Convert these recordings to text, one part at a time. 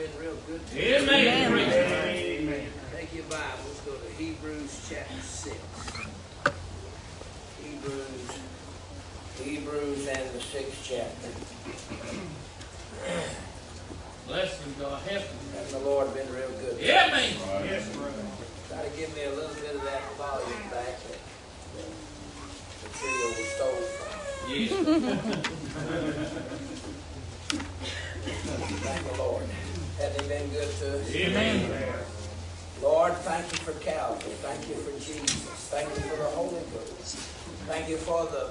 been real good to you. Amen. Amen. Take your Bibles, go to Hebrews chapter 6. Hebrews, Hebrews and the sixth chapter. Bless him, God. Help him. And the Lord been real good. to you. Amen. Yes, brother. Try to give me a little bit of that volume back that the trio was stole from. Yes. Thank the Lord. Hasn't he been good to us? Amen. Lord, thank you for Calvary. Thank you for Jesus. Thank you for the Holy Ghost. Thank you for the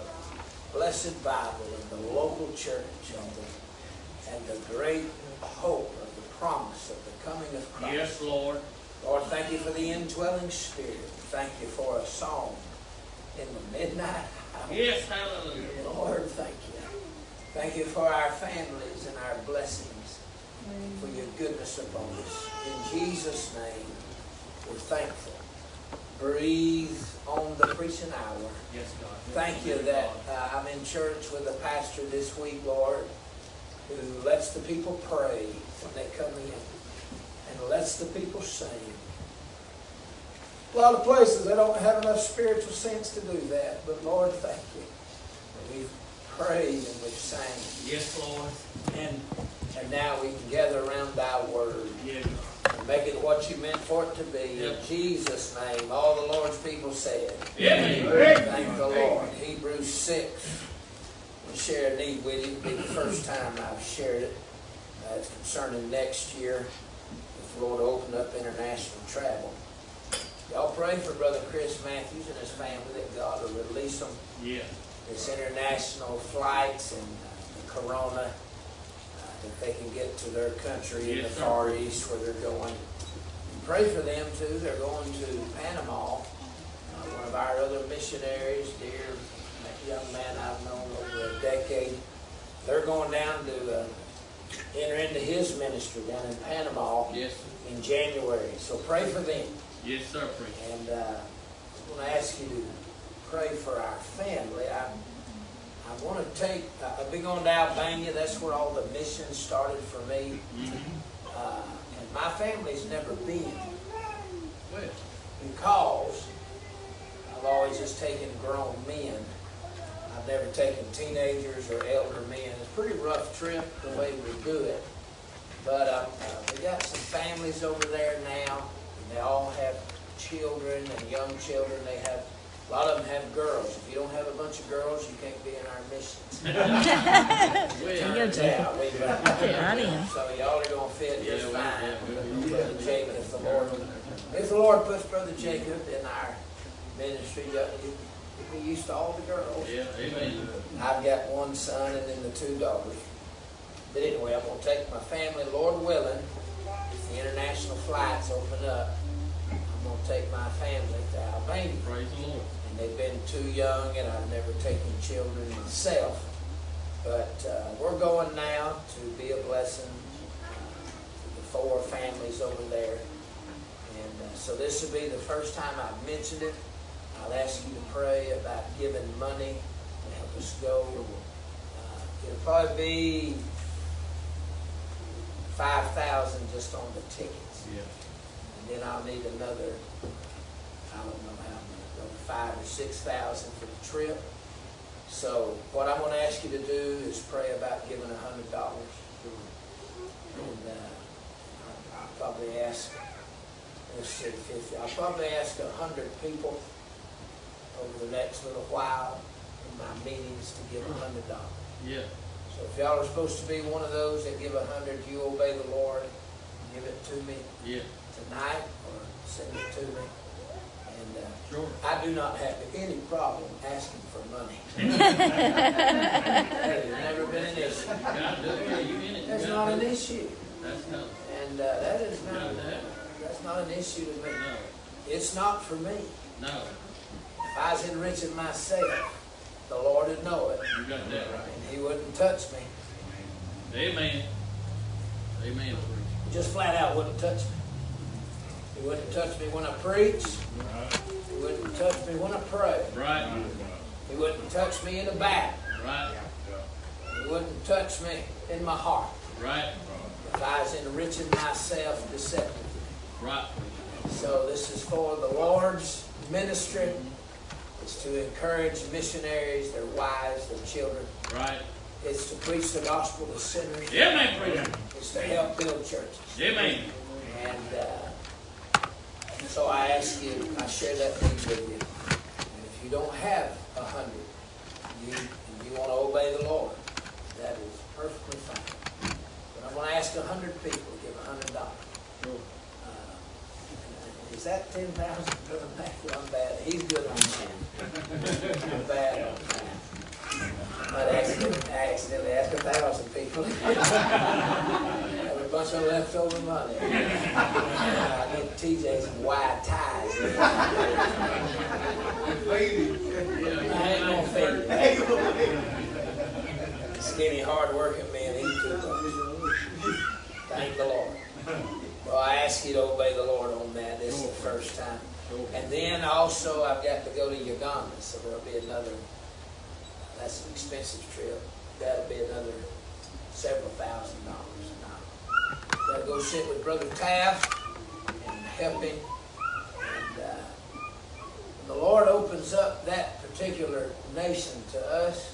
blessed Bible and the local church and the, and the great hope of the promise of the coming of Christ. Yes, Lord. Lord, thank you for the indwelling spirit. Thank you for a song in the midnight hour. Yes, hallelujah. Lord, thank you. Thank you for our families and our blessings, for your goodness upon us. In Jesus' name, we're thankful. Breathe on the preaching hour. Yes, God. Thank you that uh, I'm in church with a pastor this week, Lord, who lets the people pray when they come in and lets the people sing. A lot of places they don't have enough spiritual sense to do that, but Lord, thank you. We've prayed and we've sang, Yes, Lord. and and now we can gather around Thy Word Yes. and make it what You meant for it to be. In Jesus' name, all the Lord's people said. Amen. Thank the Lord. Hebrews 6. I'll share a need with you. It'll be the first time I've shared it. Uh, it's concerning next year. If the Lord open up international travel. Y'all pray for Brother Chris Matthews and his family that God will release them. Yes. This international flights and uh, the corona, uh, that they can get to their country in the. Far East where they're going. Pray for them too. They're going to Panama. Uh, one of our other missionaries, dear young man I've known over a decade, they're going down to uh, enter into his ministry down in Panama Yes. in January. So pray for them. Yes, sir, preacher. And uh, I want to ask you to pray for our family. I, I want to take, uh, I've been going to Albania. That's where all the missions started for me. Uh, and my family's never been because I've always just taken grown men. I've never taken teenagers or elder men. It's a pretty rough trip the way we do it. But uh, uh, we got some families over there now, and they all have children and young children. They have a lot of them have girls. If you don't have a bunch of girls, you can't be in our missions. well, go, Jacob. Yeah, we, Get right in. So y'all are gonna fit Yeah, just we- fine. yeah, we- Brother Jacob, if the Lord, if the Lord puts Brother Jacob in our ministry, you, you be used to all the girls. yeah, amen. I've got one son and then the two daughters. But anyway, I'm gonna take my family, Lord willing, if the international flights open up, I'm gonna take my family to Albania. Praise the Lord. And they've been too young, and I've never taken children myself. But uh, we're going now to be a blessing uh, to the four families over there. And uh, so this will be the first time I've mentioned it. I'll ask you to pray about giving money to help us go. Uh, it'll probably be five thousand just on the tickets. Yeah. And then I'll need another, I don't know how many, five or six thousand for the trip. So what I'm gonna ask you to do is pray about giving a hundred dollars. And, uh, I'll probably ask, let's see, fifty, I'll probably ask a hundred people over the next little while in my meetings to give a hundred dollars. Yeah. So if y'all are supposed to be one of those that give a hundred, you obey the Lord, give it to me Yeah. tonight or send it to me. And Sure. I do not have any problem asking for money. That has never been an issue. You gotta do it. Yeah, you in it. You That's gotta not an issue. That's no. And uh, that is not, gotta have it. that's not an issue to me. No. It's not for me. No. If I was enriching myself, the Lord would know it. You got that right. And He wouldn't touch me. Amen. Amen, preacher. Just flat out wouldn't touch me. He wouldn't touch me when I preach. He wouldn't touch me when I pray. Right. He wouldn't touch me in the back. Right. He wouldn't touch me in my heart Right. if I was enriching myself deceptively. Right. So this is for the Lord's ministry. It's to encourage missionaries, their wives, their children. Right. It's to preach the gospel to sinners. Yeah, man, preacher. It's to help build churches. Yeah, man. And uh, so I ask you, I share that thing with you. And if you don't have a hundred, you, you want to obey the Lord, that is perfectly fine. But I'm going to ask a hundred people to give a hundred dollars. Uh, Is that ten thousand good on that? I'm bad. He's good on that. I'm bad on that. Might accidentally, accidentally ask a thousand people. Bunch of leftover money. I need TJ some white ties. I ain't gonna fade it. Skinny, hard-working man, he. Thank the Lord. Well, I ask you to obey the Lord on that. This is the first time. And then also, I've got to go to Uganda, so there'll be another, that's an expensive trip. That'll be another several thousand dollars. Gotta go sit with Brother Taft and help him. And, uh, when the Lord opens up that particular nation to us,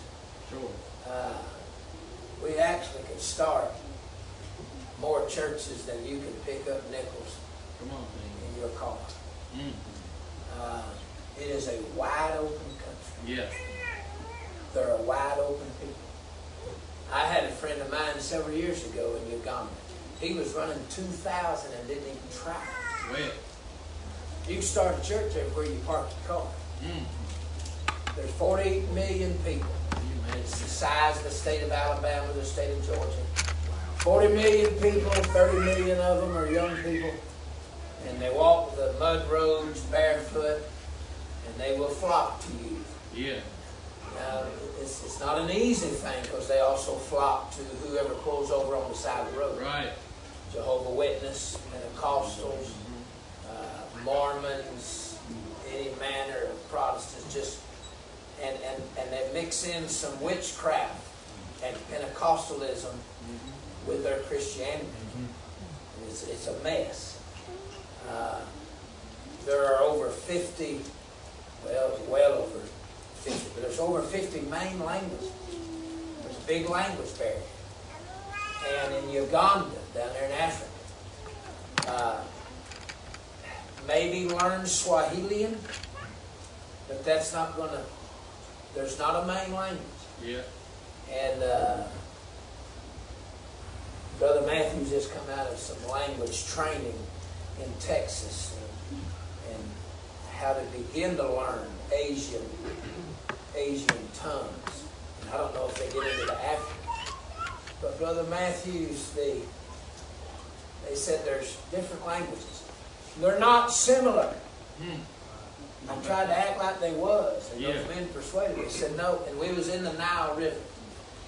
Sure. uh, we actually could start more churches than you can pick up nickels Come on, man. in your car. Mm. Uh, it is a wide open country. Yeah. They're a wide open people. I had a friend of mine several years ago in Uganda. He was running 2,000 and didn't even try. Well. You can start a church everywhere you park your car. Mm. There's 48 million people. It's the size of the state of Alabama, the state of Georgia. 40 million people, 30 million of them are young people. And they walk the mud roads barefoot, and they will flock to you. Yeah. Now, it's, it's not an easy thing because they also flock to whoever pulls over on the side of the road. Right. Jehovah Witness, Pentecostals, uh, Mormons, any manner of Protestants, just and, and, and they mix in some witchcraft and Pentecostalism with their Christianity. It's, it's a mess. Uh, there are over 50, well, well over 50, but there's over 50 main languages. There's a big language barrier. And in Uganda, down there in Africa, uh, maybe learn Swahilian, but that's not going to, there's not a main language. Yeah. And uh, Brother Matthews just come out of some language training in Texas and, and how to begin to learn Asian Asian tongues. And I don't know if they get into the African. But Brother Matthews, the they said there's different languages. They're not similar. Mm. I tried to act like they was, and Yeah. those men persuaded me. He said no, and we was in the Nile River.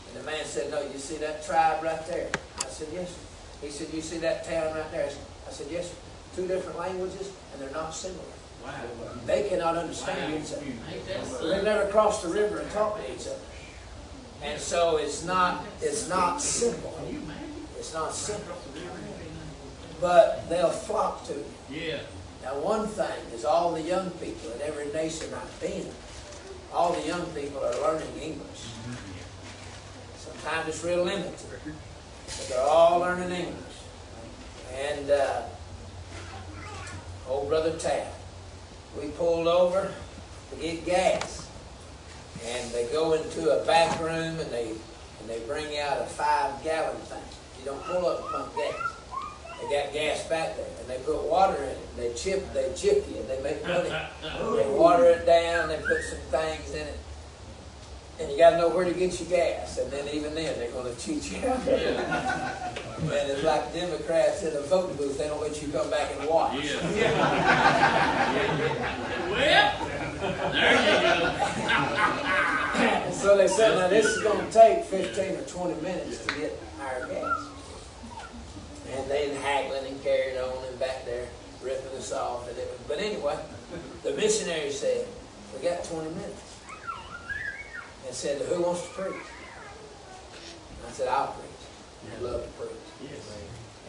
And the man said, no, you see that tribe right there? I said, yes, sir. He said, you see that town right there? I said, yes, sir. Two different languages, and they're not similar. Wow. They cannot understand Wow. each other. They've never crossed the river and talked to each other. And so it's not, it's not simple. It's not simple. But they'll flock to you. Yeah. Now, one thing is all the young people in every nation I've been, in, all the young people are learning English. Sometimes it's real limited, but they're all learning English. And uh, old brother Taft, we pulled over to get gas, and they go into a back room and they and they bring out a five gallon thing. You don't pull up and pump gas. They got gas back there, and they put water in it. They chip, they chip you, and they make money. They water it down, they put some things in it, and you got to know where to get your gas. And then even then, they're going to cheat you out. Yeah. And it's like Democrats in a voting booth; they don't let you come back and watch. Yeah. well, there you go. So they said, now this is going to take 15 or 20 minutes to get our gas. And they haggling and carried on and back there ripping us off. And it was, but anyway, the missionary said, we got 20 minutes. And said, who wants to preach? I said, I'll preach. I love to preach. Yes.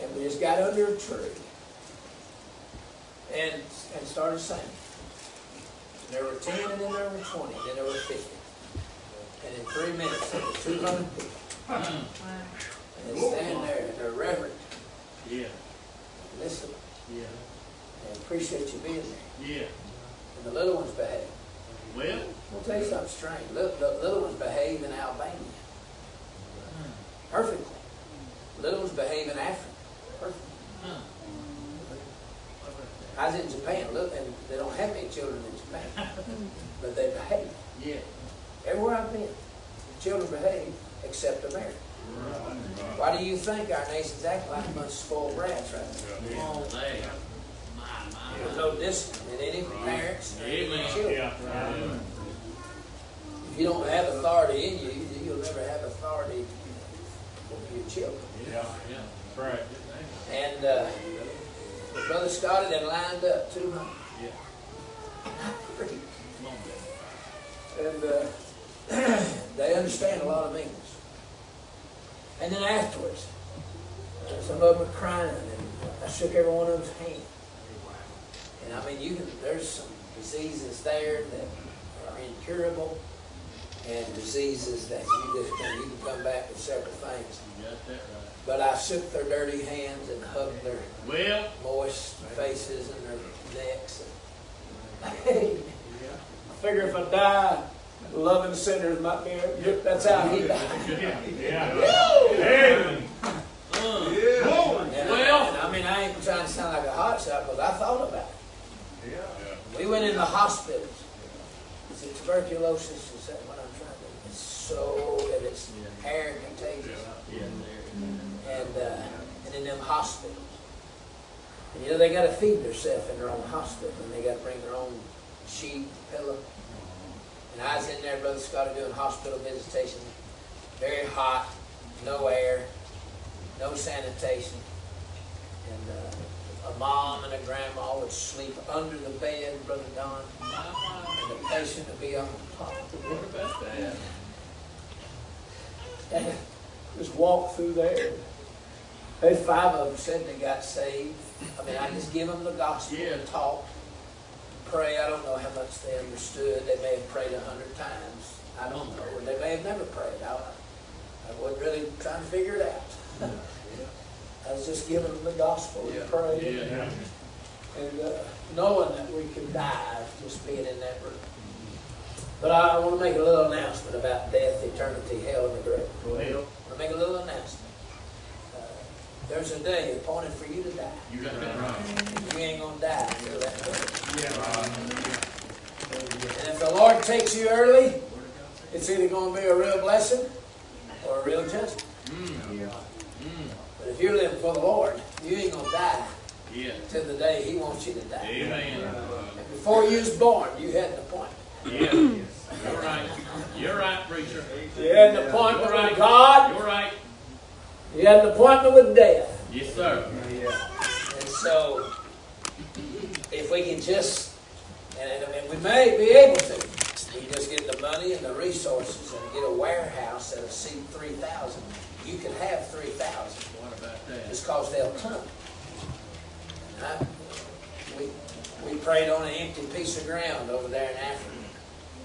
And we just got under a tree and, and started singing. And There were ten, and then there were twenty, and then there were fifty. And in three minutes, there were two hundred people. And they stand there, and they're reverent, Yeah, listen, yeah, and appreciate you being there. yeah. And the little ones behave. Well, I'll tell you something strange. Little, the little ones behave in Albania hmm. perfectly. Little ones behave in Africa perfectly. huh. I was in Japan, look, and they don't have any children in Japan, but they behave. Yeah. Everywhere I've been, the children behave except America. Why do you think our nation's acting like a bunch of spoiled brats right now? Come on there. My, my, There's no discipline in any parents, or any children. If you don't have authority in you, you'll never have authority over your children. Yeah, yeah. Right. And uh, Brother Scotty then lined up 200. Yeah. Come. And uh, they understand a lot of English. And then afterwards, uh, some of them were crying, and I shook every one of them's hand. And I mean, you can, there's some diseases there that are incurable, and diseases that you just can, you can come back with several things. You got that right. But I shook their dirty hands and hugged their Well, moist faces and their necks. And, I figure if I die, loving sinners might be. That's how he died. uh, And, Well- and I mean, I ain't trying to sound like a hot shot, but I thought about it. Yeah. We went in the hospitals. Is it tuberculosis? Is that what I'm trying to? It's so that it's air contagious. yeah, and uh, and in them hospitals. And you know they got to feed themselves in their own hospital, and they got to bring their own sheet, pillow. And I was in there, Brother Scotty, doing hospital visitation. Very hot, no air, no sanitation, and uh, a mom and a grandma would sleep under the bed, Brother Don, and the patient would be on top. What about that? And just walk through there. There's five of them said they got saved. I mean, I just give them the gospel Yeah. and talk, pray. I don't know how much they understood. They may have prayed a hundred times. I don't know. Or they may have never prayed. I, I wasn't really trying to figure it out. I was just giving them the gospel Yeah. and praying. Yeah. And uh, knowing that we could die just being in that room. But I, I want to make a little announcement about death, eternity, hell, and the grave. Well, I want to make a little announcement. Uh, there's a day appointed for you to die. you got that right. You ain't gonna die until that day. And if the Lord takes you early, it's either gonna be a real blessing or a real judgment. Mm. Mm. But if you're living for the Lord, you ain't gonna die Yeah. till the day He wants you to die. Amen. And before you was born, you had an appointment. Yeah. You're right. You're right, preacher. You had an appointment with God. You're right. You had an appointment with death. Yes, sir. And so, if we can just, and, and we may be able to, just get the money and the resources and get a warehouse that'll seat three thousand. You can have three thousand, What about that? just cause they'll come. I- We, we prayed on an empty piece of ground over there in Africa.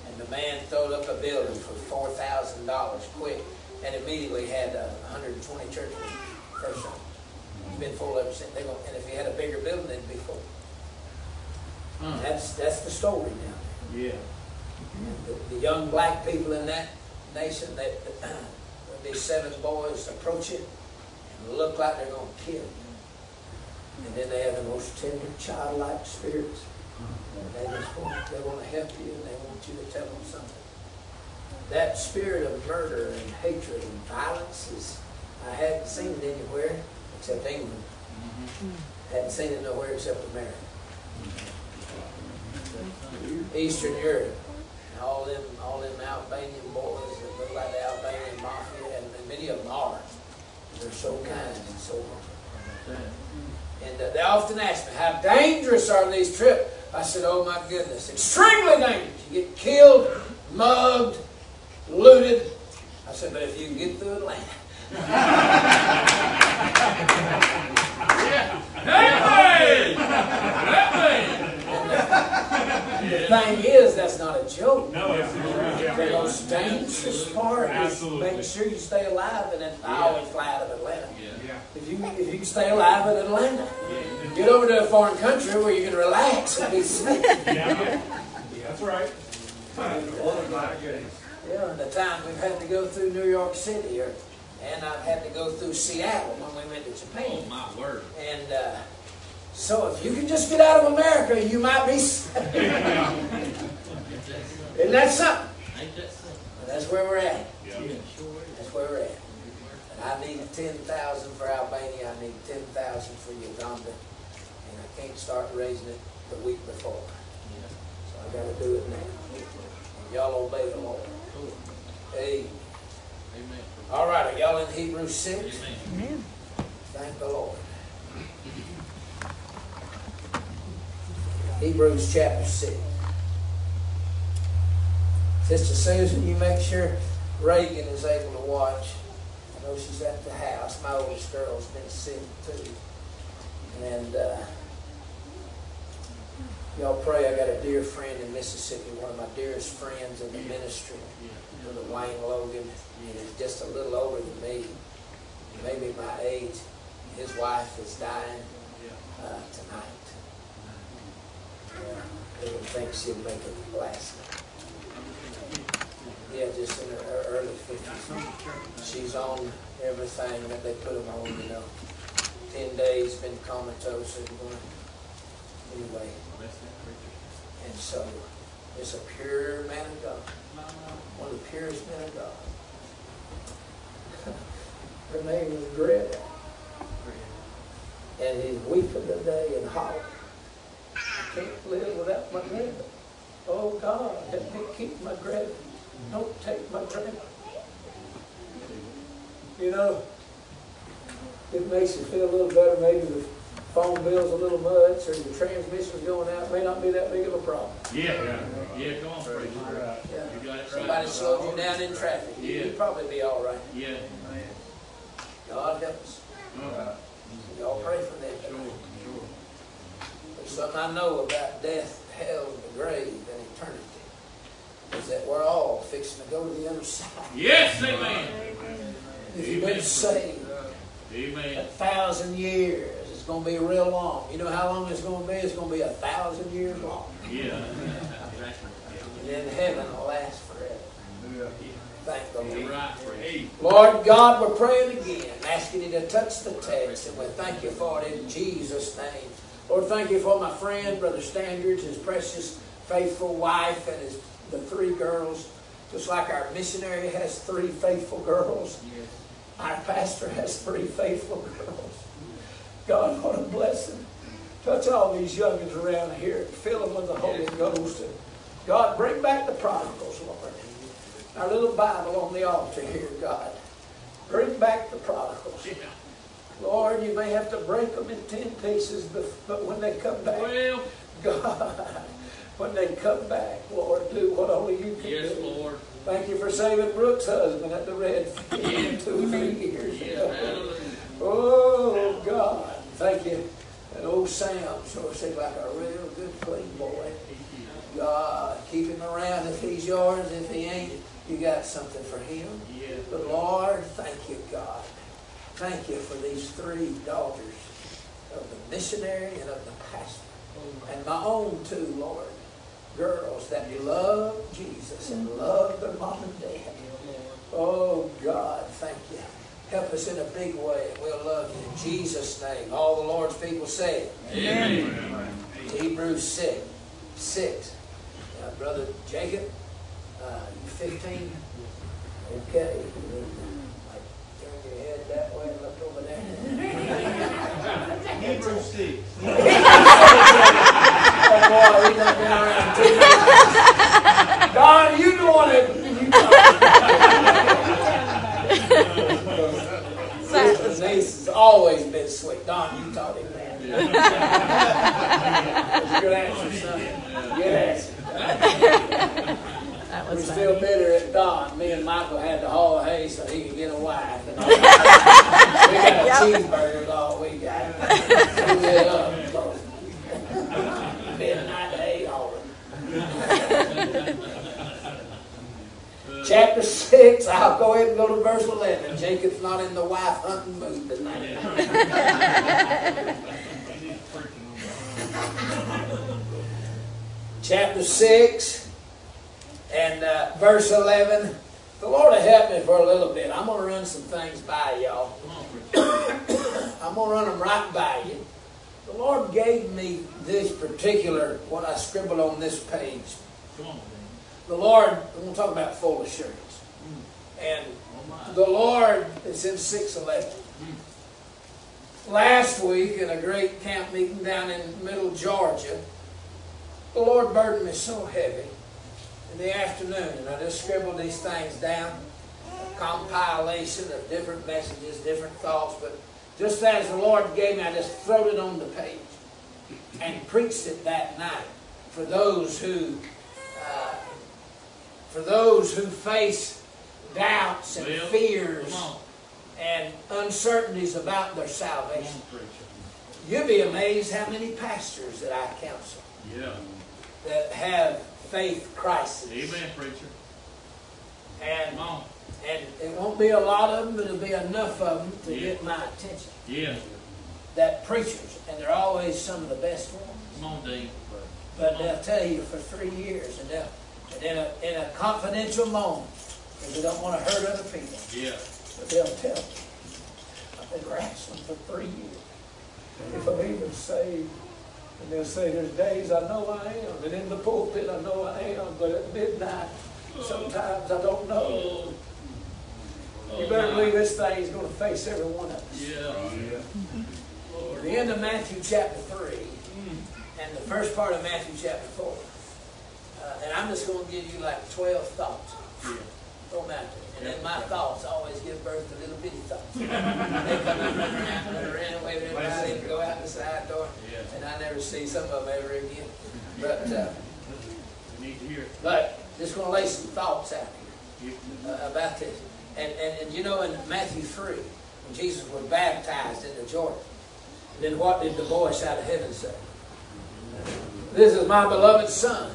And the man throwed up a building for four thousand dollars quick and immediately had uh, hundred and twenty churches first time. It's been full ever since. They gonna, and if he had a bigger building, it'd be full. That's, that's the story now. Yeah. The, the young black people in that nation, that, these seven boys approach it and look like they're gonna kill you. And then they have the most tender, childlike spirits. And they just want, they wanna help you and they want you to tell them something. That spirit of murder and hatred and violence is, I haven't seen it anywhere except England. Hadn't seen it nowhere except America. Eastern Europe, all them, all them Albanian boys that look like the Albanian mafia, and, many of them are. They're so kind and so humble. And uh, they often ask me, how dangerous are these trips? I said, oh my goodness, extremely dangerous. You get killed, mugged, looted. I said, but if you can get through Atlanta, man! That man! The thing is, that's not a joke. No, it's, it's, The most dangerous part is Absolutely. making sure you stay alive, and then I always fly out of Atlanta. yeah. If you, if you can stay alive in Atlanta, get over to a foreign country where you can relax and be safe. Yeah, that's right. Yeah, and the time we've had to go through New York City, or, and I've had to go through Seattle when we went to Oh, Japan. my word. And uh, so if you can just get out of America, you might be safe. Isn't that something? That's where we're at. Yeah. That's where we're at. And I need ten thousand for Albania, I need ten thousand for Uganda, and I can't start raising it the week before. So I gotta do it now. And y'all obey the Lord. Hey, Amen. all right, are y'all in Hebrews six? Amen. Thank the Lord. Hebrews chapter six. Sister Susan, you make sure Reagan is able to watch. I know she's at the house. My oldest girl's been sick too. And uh, y'all pray. I got a dear friend in Mississippi, one of my dearest friends in the ministry, Brother Wayne Logan. He's just a little older than me, maybe my age. His wife is dying uh, tonight. Didn't think she'd make it last. Yeah, just in her early fifties. She's on everything that they put them on, you know. Ten days, been comatose and going. Anyway, and so it's a pure man of God. One of the purest men of God. Her name is Greta. And he's weeping today and hollering. I can't live without my Greta. Oh God, help me keep my Greta. Don't take my Greta. You know, it makes you feel a little better. Maybe the phone bill's a little much or the transmission's going out. May not be that big of a problem. Yeah, yeah, yeah come on, preacher. Yeah. You got it right. Somebody slowed you down in traffic. You- Yeah. You'd probably be all right. Yeah. God help us. Uh, Y'all pray for them. Sure, sure. There's something I know about death, hell, and the grave, and eternity. Is that we're all fixing to go to the other side. Yes, amen. If you've been saved Amen. a thousand years, it's gonna be real long. You know how long it's gonna be? It's gonna be a thousand years long. Yeah. And then heaven will last forever. Thank the Lord. Lord God, we're praying again, asking you to touch the text, and we thank you for it in Jesus' name. Lord, thank you for my friend, Brother Standards, his precious, faithful wife, and his the three girls. Just like our missionary has three faithful girls, Yes. our pastor has three faithful girls. God, what a blessing. Touch all these youngins around here, fill them with the Holy Ghost. And God, bring back the prodigals, Lord. Our little Bible on the altar here, God. Bring back the prodigals. Yeah. Lord, you may have to break them in ten pieces, but, but when they come back, Well, God, when they come back, Lord, do what only you can yes, do. Lord. Thank you for saving Brooks' husband at the Red Field two, three years Yes, ago. Oh, God. Thank you. And old Sam sure seemed like a real good, clean boy. God, keep him around if he's yours. If he ain't, you got something for him. But Lord, thank you, God. Thank you for these three daughters of the missionary and of the pastor. And my own two, Lord. Girls that love Jesus and love their mom and dad. Oh, God, thank you. Help us in a big way. We'll love you. In Jesus' name. All the Lord's people say it. Amen. Hebrews 6. 6. Now, Brother Jacob, uh, you 15? Okay. You need to, like, turn your head that way and look over there. Hebrews six. Oh, boy, he done been around too much. God, you that... You has always been sweet. Don, you taught him that. That's a good answer, son. Good answer. That was We was still bitter at dawn. Me and Michael had to haul hay so he could get a wife. All we cheeseburgers all we got. We lit up. so. Midnight hay. Chapter 6, I'll go ahead and go to verse 11. Jacob's not in the wife hunting mood tonight. Chapter 6 and uh, verse 11. The Lord will help me for a little bit. I'm going to run some things by y'all. I'm going to run them right by you. The Lord gave me this particular, what I scribbled on this page. The Lord, I'm going to talk about full assurance. And the Lord is in 611. Last week in a great camp meeting down in middle Georgia, the Lord burdened me so heavy in the afternoon, and I just scribbled these things down, a compilation of different messages, different thoughts, but just as the Lord gave me, I just threw it on the page and preached it that night for those who, uh, for those who face doubts and Well, fears and uncertainties about their salvation. You'd be amazed how many pastors that I counsel Yeah. that have faith crises. Amen, preacher. And, and it won't be a lot of them, but it'll be enough of them to Yeah. get my attention. Yeah. That preachers, and they're always some of the best ones, Come on, Dean. but they'll tell you for three years, and they'll, and in a, in a confidential moment, because they don't want to hurt other people, Yeah. but they'll tell you, I've been wrestling for three years. If I'm even saved, and they'll say, there's days I know I am, and in the pulpit I know I am, but at midnight, sometimes I don't know. You better believe this thing is going to face every one of us. Yeah. The end of Matthew chapter 3 and the first part of Matthew chapter 4. Uh, and I'm just going to give you like 12 thoughts. Yeah. Throw them out there. And my thoughts always give birth to little bitty thoughts. they come and run around, run around, wave at everybody, and go out the side door. And I never see some of them ever again. But, uh, need to hear but just going to lay some thoughts out here uh, about this. And, and, and you know, in Matthew 3, when Jesus was baptized in the Jordan, then what did the voice out of heaven say? This is my beloved Son,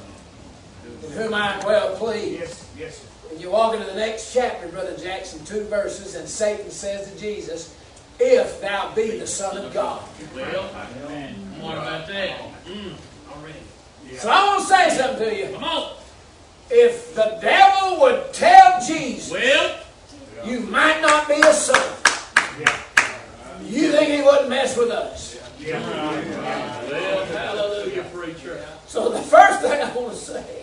in whom I am well pleased. Yes, yes. And you walk into the next chapter, Brother Jackson, two verses, and Satan says to Jesus, If thou be the Son of God. Well, what about that? Mm. Already. So I want to say something to you. Come on. If the devil would tell Jesus, Well, you might not be a son, Yeah. you think he wouldn't mess with us. Yeah. well, hallelujah, preacher. So the first thing I want to say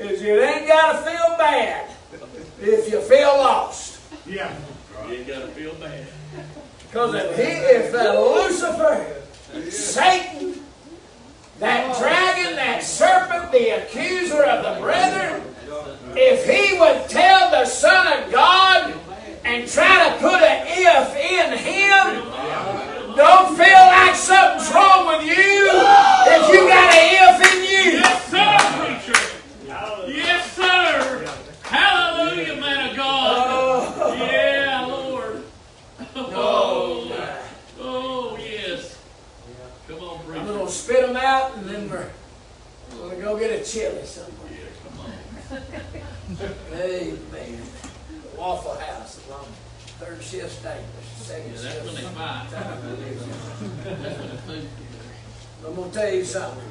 is you ain't got to feel bad if you feel lost. Yeah. You ain't got to feel bad. Because if he, if that Lucifer, Satan, that dragon, that serpent, the accuser of the brethren, if he would tell the Son of God and try to put an if in him, don't feel like something's wrong with you if you got an if in you. Yes, sir, preacher. Yes, sir. Hallelujah, man of God. Yeah, Lord. Oh, oh, yes. Come on, preacher. I'm going to spit them out and then we're going to go get a chili somewhere. Yeah, come on. Amen. Waffle House is on third shift steak, second Yeah, that's when they shift. fight. That's when the food. I'm gonna tell you something.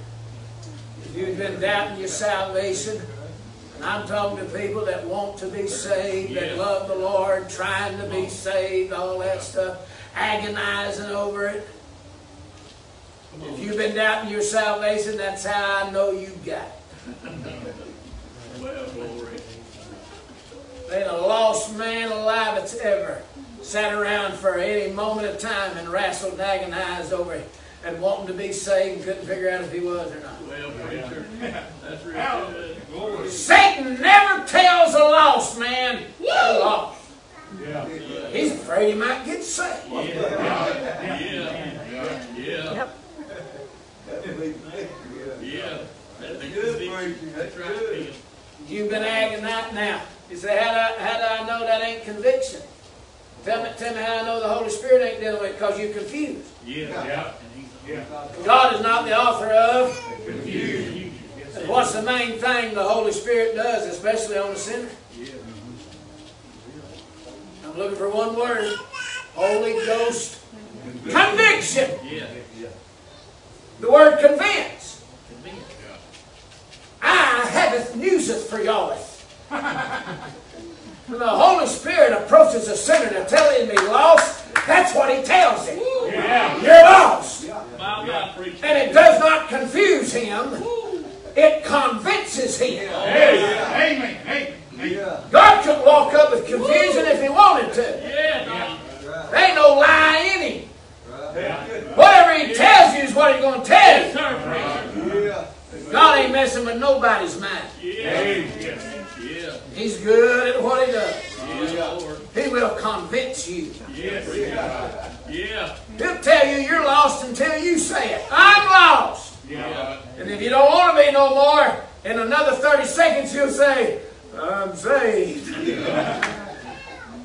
If you've been doubting your salvation, and I'm talking to people that want to be saved, that Yeah. love the Lord, trying to be saved, all that stuff, agonizing over it. If you've been doubting your salvation, that's how I know you got it. Well, glory. Ain't a lost man alive that's ever sat around for any moment of time and wrestled and agonized over it and wanting to be saved and couldn't figure out if he was or not. Well, preacher. That's real good. Satan never tells a lost man you're lost. Yeah. He's afraid he might get saved. Yeah. Yeah. Yeah. Yep. Yeah. That's good. That's right, Ken. You've been acting that now. You say, how do I, how do I know that ain't conviction? Tell me, tell me how I know the Holy Spirit ain't dealing with it, because you're confused. Yeah. Yeah. Yeah. God is not the author of. confused. And what's the main thing the Holy Spirit does, especially on a sinner? Yeah. I'm looking for one word. Holy Ghost conviction. Yeah. The word convince. Convenient. I have newseth for y'all. When the Holy Spirit approaches a sinner to tell him he's lost, that's what he tells him. Yeah. You're lost. My God. And it does not confuse him, it convinces him. Hey, amen, amen. amen. God could walk up with confusion if he wanted to. Yeah, Doc. There ain't no lie in him. Yeah. Whatever he tells you is what he's going to tell you. sir, preacher. God ain't messing with nobody's mind. Yeah. He's good at what he does. Yeah, He will convince you. Yes. Yeah. He'll tell you you're lost until you say it. I'm lost. Yeah. And if you don't want to be no more, in another 30 seconds he'll say, I'm saved.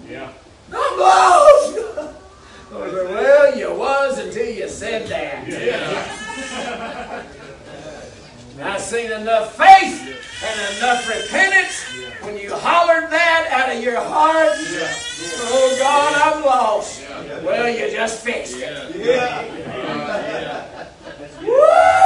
Yeah. I'm lost. Well, you was until you said that. Yeah. I seen enough faith and enough repentance when you hollered that out of your heart. Oh God, I'm lost. Well, you just fixed it. Yeah. Yeah. Woo!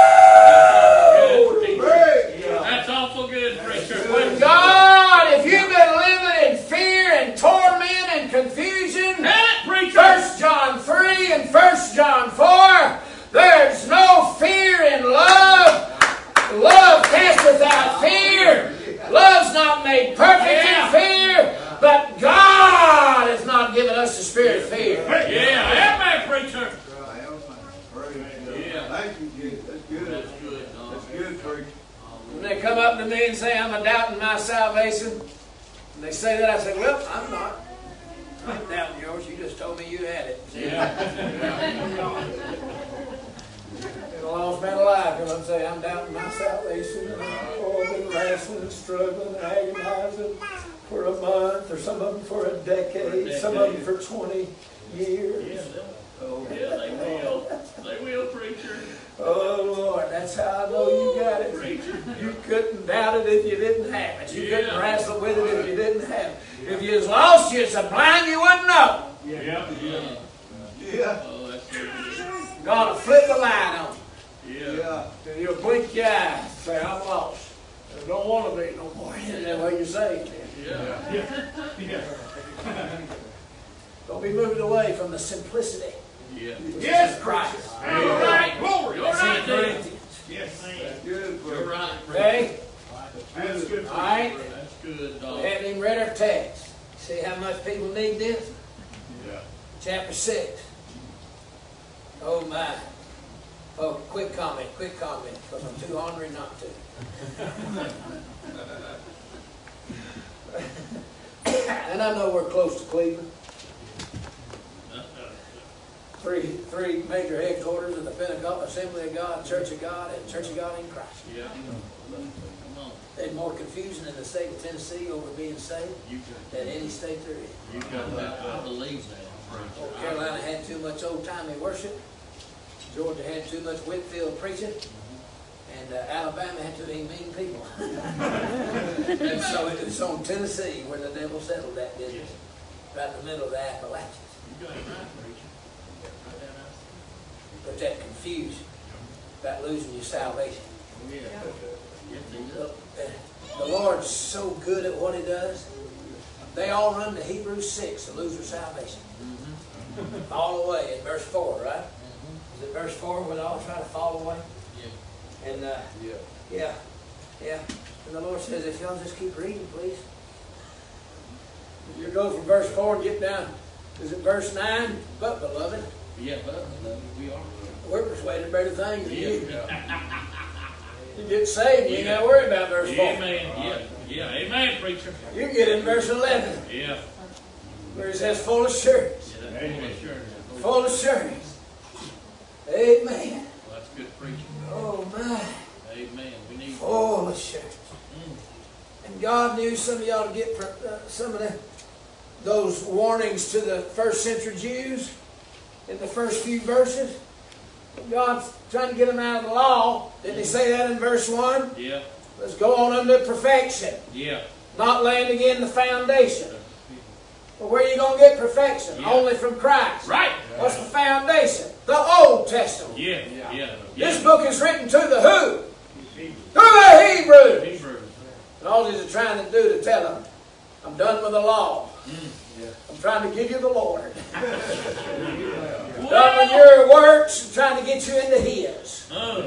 That's awful good, preacher. When God, if you've been living in fear and torment and confusion, That preacher. 1 John 3 and 1 John 4, there's no fear in love. Love casteth out fear. Love's not made perfect in fear, but God has not given us the spirit of fear. Yeah. Amen, preacher. Yeah. Thank you, Jesus. That's good. That's good, That's good, preacher. When they come up to me and say, I'm a doubting my salvation, and they say that, I say, well, I'm not. I'm doubting yours. You just told me you had it. And a lost man alive and say, I'm doubting my salvation. And oh, I've been wrestling and struggling and agonizing for a month, or some of them for a decade, some of them for 20 years. Oh, yeah, they will. They will, preacher. Oh, Lord, that's how I know you got it. Preacher. You couldn't doubt it if you didn't have it. You couldn't wrestle with it if you didn't have it. If you was lost, you was so blind you wouldn't know. Yeah. Yeah. Yeah. Oh, that's good. God will flip the light on. Yeah. Yeah. And you'll blink your eyes say, I'm lost. I don't want to be no more. That's what you're saying. Yeah. Yeah. Don't be moved away from the simplicity Yeah. Yes, is Christ. You're right. Glory. You're That's in right, there. Yes. That's good, You're right. Okay? That's good. All right? That's good, We haven't even read our text. See how much people need this? Yeah. Chapter 6. Oh my. Oh, quick comment, quick comment, because I'm too hungry not to. and I know we're close to Cleveland. Three, three major headquarters of the Pentecostal Assembly of God, Church of God, and Church of God in Christ. Yeah. Come on. There's more confusion in the state of Tennessee over being saved You than any state there is. you got that. I believe that, preacher. North Carolina had too much old-timey worship. Georgia had too much Whitefield preaching. And uh, Alabama had too many mean people. and so it was on Tennessee where the devil settled that business. Right in the middle of the Appalachians. You got it right, preacher. Right down. But that confusion about losing your salvation. Oh, yeah. Yes, he Look, uh, The Lord's so good at what He does. They all run to Hebrews 6 to lose their salvation. All the way in verse 4, right? Is it verse 4 where they all try to fall away? Yeah. And, uh, Yeah. yeah, yeah. And the Lord says, if y'all just keep reading, please. You go from verse 4 and get down, is it verse 9? But, beloved, Yeah, but we are. we're persuaded better things than you. Yeah. You get saved, you ain't got to worry about verse 4. Amen. Yeah. Yeah. Amen, preacher. You get in verse 11, Yeah. where it says, full assurance. Yeah, full sure. Full assurance. Amen. Well, that's good preaching. Oh, my. Amen. We need. Full assurance. And God knew some of y'all to get uh, some of the, those warnings to the first century Jews in the first few verses. God's trying to get them out of the law. Didn't he say that in verse 1? Yeah, Let's go on unto perfection, yeah. not landing in the foundation. Well, where are you going to get perfection? Yeah. Only from Christ. Right. What's the foundation? The Old Testament. Yeah, yeah. yeah. This book is written to the who? To the Hebrews. Hebrews. And all these are trying to do to tell them, I'm done with the law. I'm trying to give you the Lord. Done with your works, I'm trying to get you into His. Oh,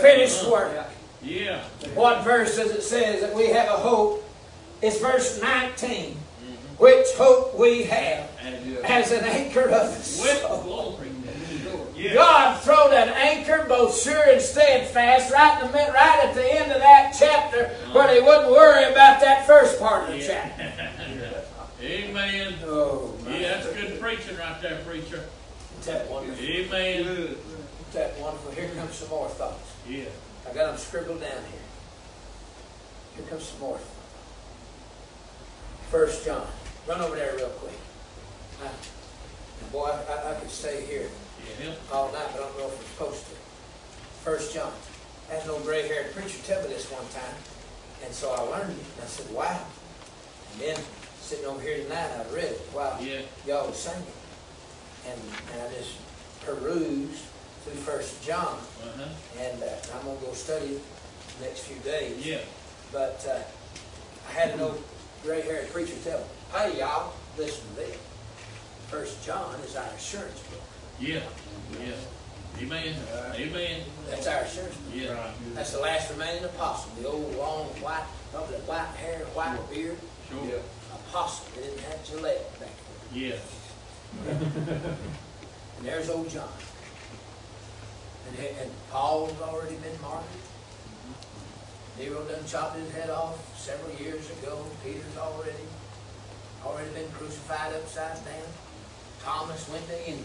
Finished work. yeah. What verse does it say that we have a hope? It's verse 19. Which hope we have as an anchor of the soul. Glory. God throwed an anchor both sure and steadfast right, in the, right at the end of that chapter where they wouldn't worry about that first part of the chapter. Amen. Oh, Yeah, that's good preaching right there, preacher. that wonderful. Amen. Good. That wonderful. Here comes some more thoughts. Yeah. I got them scribbled down here. Here comes some more. First John. Run over there real quick. Now, boy, I, I, I could stay here Yeah. all night, but I don't know if we're supposed to. First John. I had an old gray-haired preacher tell me this one time, and so I learned it. And I said, "Wow!" And then sitting over here tonight, I read it. Wow, Yeah. y'all was singing, and, and I just perused through First John, Uh-huh. and uh, I'm gonna go study it the next few days. Yeah. But uh, I had an old gray-haired preacher tell me, "Hey, y'all, listen to this. First John is our assurance book. Yeah. Yeah. Amen. Amen. That's our assurance book." Yeah. That's the last remaining apostle, the old long white, probably white hair, white beard Sure. apostle. They didn't have Gillette back Yeah. then. And there's old John. And, and Paul's already been martyred. Nero done chopped his head off several years ago. Peter's already, already been crucified upside down. Thomas went to India.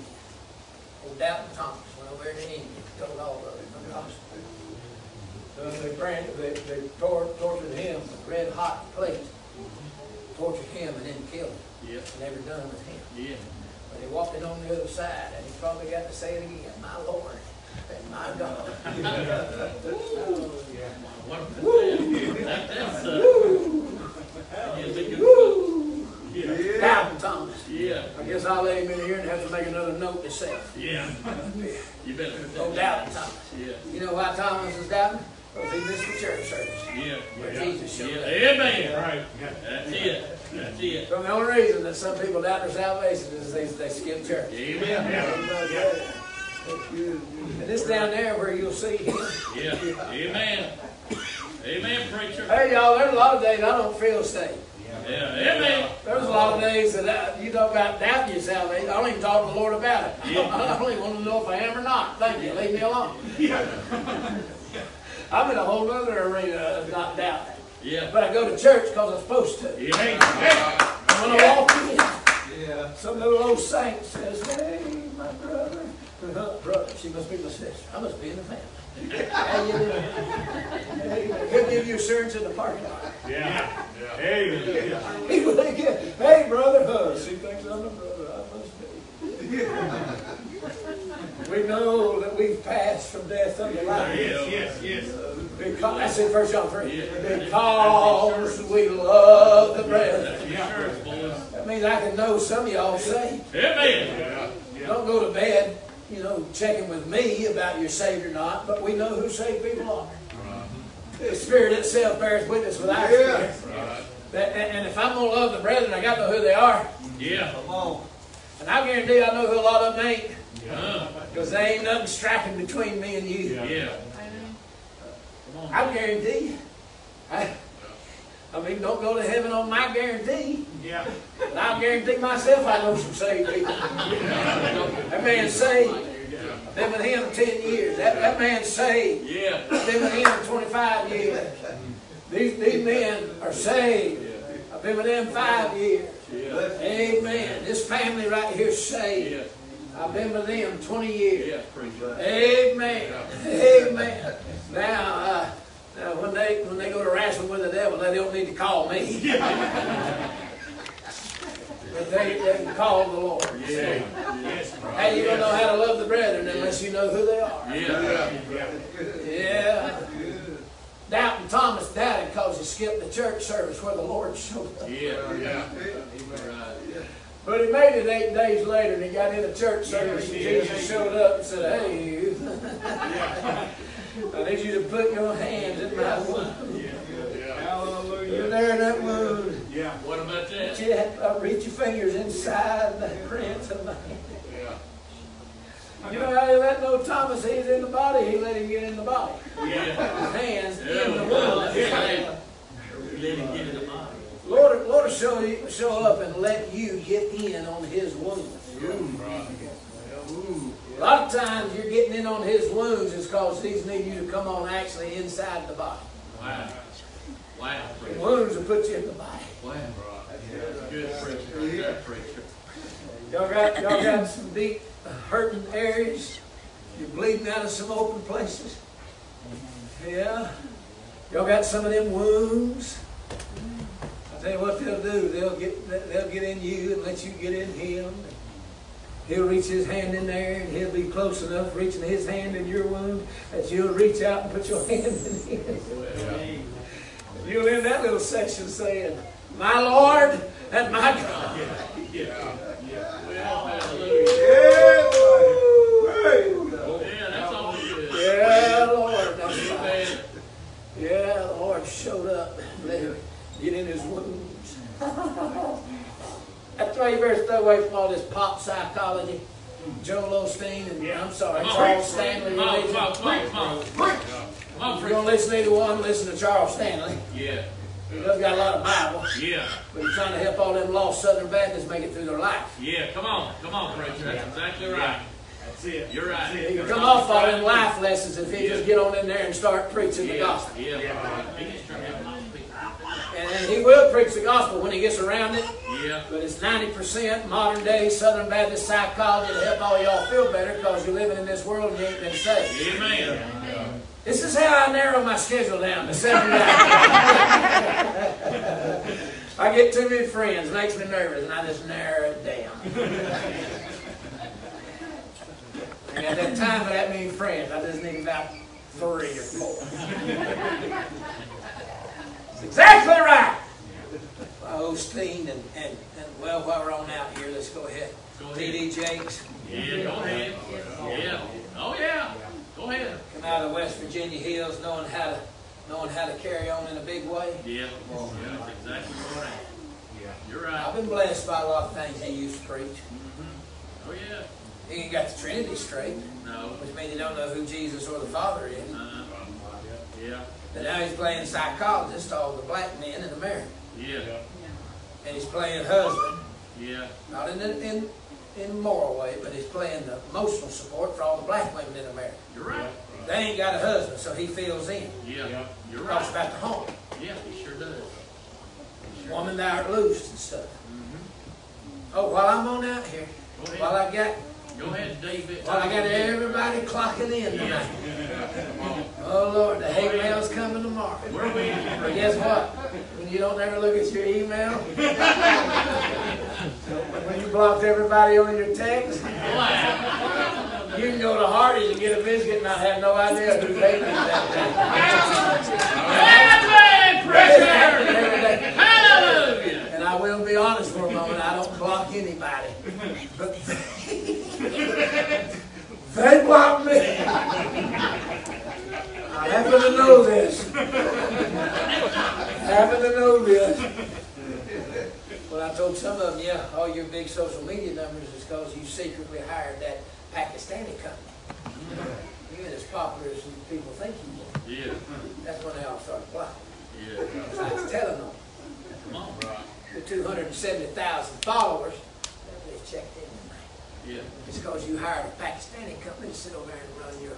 Old Doubting Thomas went over there to India, told all of it, the gospel. So they, brand, they, they tor- tortured him with red hot plates. Tortured him and then killed him. Yeah. Never done with him. Yeah. But he walked in on the other side, and he probably got to say it again, my Lord and my God. What a that, that's uh, yeah, big good. Yeah. Doubting Thomas. Yeah. I guess I'll let him in here and have to make another note myself. Yeah. You better put Oh, that. doubting Thomas. Yeah. You know why Thomas is doubting? Because he missed the church service. Yeah. Where Yeah. Jesus showed up. Amen. Right. That's it. That's it. So the only reason that some people doubt their salvation is they, they skip church. Amen. That's good. And this down there where you'll see him. Yeah. Amen. Amen, preacher. Hey, y'all, there's a lot of days I don't feel saved. Yeah. Amen. There's a lot of days that I, you talk about doubting your salvation. I don't even talk to the Lord about it. I don't even want to know if I am or not. Thank you. Leave me alone. I'm in a whole other arena of not doubting. Yeah. But I go to church because I'm supposed to. Amen. And when I walk in, Yeah. some little old saint says, hey, my brother. Brother, she must be my sister. I must be in the family. How you doing? Hey, He'll give you assurance in the parking lot. Yeah. Hey. He will get, hey, brother, huh, she thinks I'm a brother, I must be. We know that we've passed from death unto life. Yes. Yes. Yes. Because, that's in First John 3. Yeah. Because we love the brethren. Sure, boys. That means I can know some of y'all saved. Amen. Don't go to bed, you know, checking with me about you're saved or not, but we know who saved people are. The Spirit itself bears witness with our Yeah. spirit. That, and, and if I'm going to love the brethren, I got to know who they are. Yeah. Come on. And I guarantee I know who a lot of them ain't. Uh, Because there ain't nothing striking between me and you. yeah. Come on. I guarantee you. I, I mean, don't go to heaven on my guarantee. Yeah. But I'll guarantee myself I know some saved people. That man's saved. I've been with him 10 years. That, that man's saved. Yeah. I've been with him 25 years. These, these men are saved. I've been with them five years. Yeah. Amen. This family right here is saved. Yeah. I've been with them 20 years. Yeah. Amen. Amen. Now, uh, Now, when they, when they go to wrestle with the devil, they don't need to call me. But they, they can call the Lord. Yes, How you gonna know how to love the brethren unless you know who they are? Yeah. Yeah. Doubting Thomas doubted because he skipped the church service where the Lord showed up. Yeah. Yeah. Right. But he made it eight days later and he got in the church service and Jesus showed up and said, Hey, you. I need you to put your hands in my wound. Yeah. You're there in that wound. Yeah. What about that? You have uh, to reach your fingers inside the prints of my hand. Yeah. You know how he let no Thomas he's in the body? He let him get in the body. Yeah. His hands in the wound. Yeah. Let him get in the body. Lord, Lord show, show up and let you get in on his wounds. A lot of times you're getting in on his wounds is because he's needing you to come on actually inside the body. Wow. Wow, The wounds will put you in the body. Wow. Good preacher. Good preacher. Y'all got, y'all got some deep hurting areas. You're bleeding out of some open places. Yeah. Y'all got some of them wounds. I tell you what they'll do. They'll get they'll get in you and let you get in him. He'll reach his hand in there and he'll be close enough reaching his hand in your wound that you'll reach out and put your hand in his. You'll end that little section saying, My Lord and my God. Well, hallelujah. Woo! Yeah, that's all good. Yeah, Lord, that's right. Yeah, Lord showed up get in his wounds. That's why you better stay away from all this pop psychology. Hmm. Joel Osteen and, I'm sorry. Charles Stanley Come on, religion. come on, come on, come on. Come on, If you're to listen to either one, listen to Charles Stanley. Yeah. He does got a lot of Bible, Yeah. but he's trying to help all them lost Southern Baptists make it through their life. Yeah. Come on. Come on, preacher. That's exactly right. That's it. You're right. It. He can come off all them life lessons if he just get on in there and start preaching the gospel. Yeah. gospel. Yeah. He gets turned out nice people. And, and he will preach the gospel when he gets around it. Yeah. But it's 90% modern day Southern Baptist psychology to help all y'all feel better because you're living in this world and you ain't been saved. Amen. This is how I narrow my schedule down to seven. I get too many friends, makes me nervous, and I just narrow it down. And at that time for that many friends. I just need about three or four. That's exactly right. Osteen and, and, and well, while we're on out here, let's go ahead. Go ahead. T.D. Jakes, Yeah. Go ahead. Yeah. Oh yeah. Go ahead. come out of the West Virginia hills, knowing how to knowing how to carry on in a big way. Yeah. Yeah. That's exactly right. Yeah. You're right. I've been blessed by a lot of things he used to preach. Mm-hmm. Oh yeah. He ain't got the Trinity straight, No. which means he don't know who Jesus or the Father is. Uh, yeah. But now he's playing psychologist to all the black men in America. Yeah. And he's playing husband, Yeah. not in a, in, in a moral way, but he's playing the emotional support for all the black women in America. You're right. They ain't got a husband, so he fills in. Yeah. yeah. You're right. Talks right. about the home. Yeah. He sure does. Woman thou art loosed and stuff. Mm-hmm. Oh, while I'm on out here, while I got Go ahead, David. while I got everybody clocking in Yeah. tonight. Oh Lord, the hate mail's coming tomorrow. Where are we? But guess what? When you don't ever look at your email, when you blocked everybody on your text, you can go to Hardee's and get a biscuit and not have no idea who they is that day. Hallelujah. And I will be honest for a moment, I don't block anybody. But they block me. I happen to know this. I happen to know this. Well, I told some of them, yeah, all your big social media numbers is because you secretly hired that Pakistani company. You ain't as popular as people think you are. Yeah. That's when they all started blocking. Yeah. So I was telling them, Come on. the 270,000 followers, they checked in tonight. Yeah. It's because you hired a Pakistani company to sit over there and run your,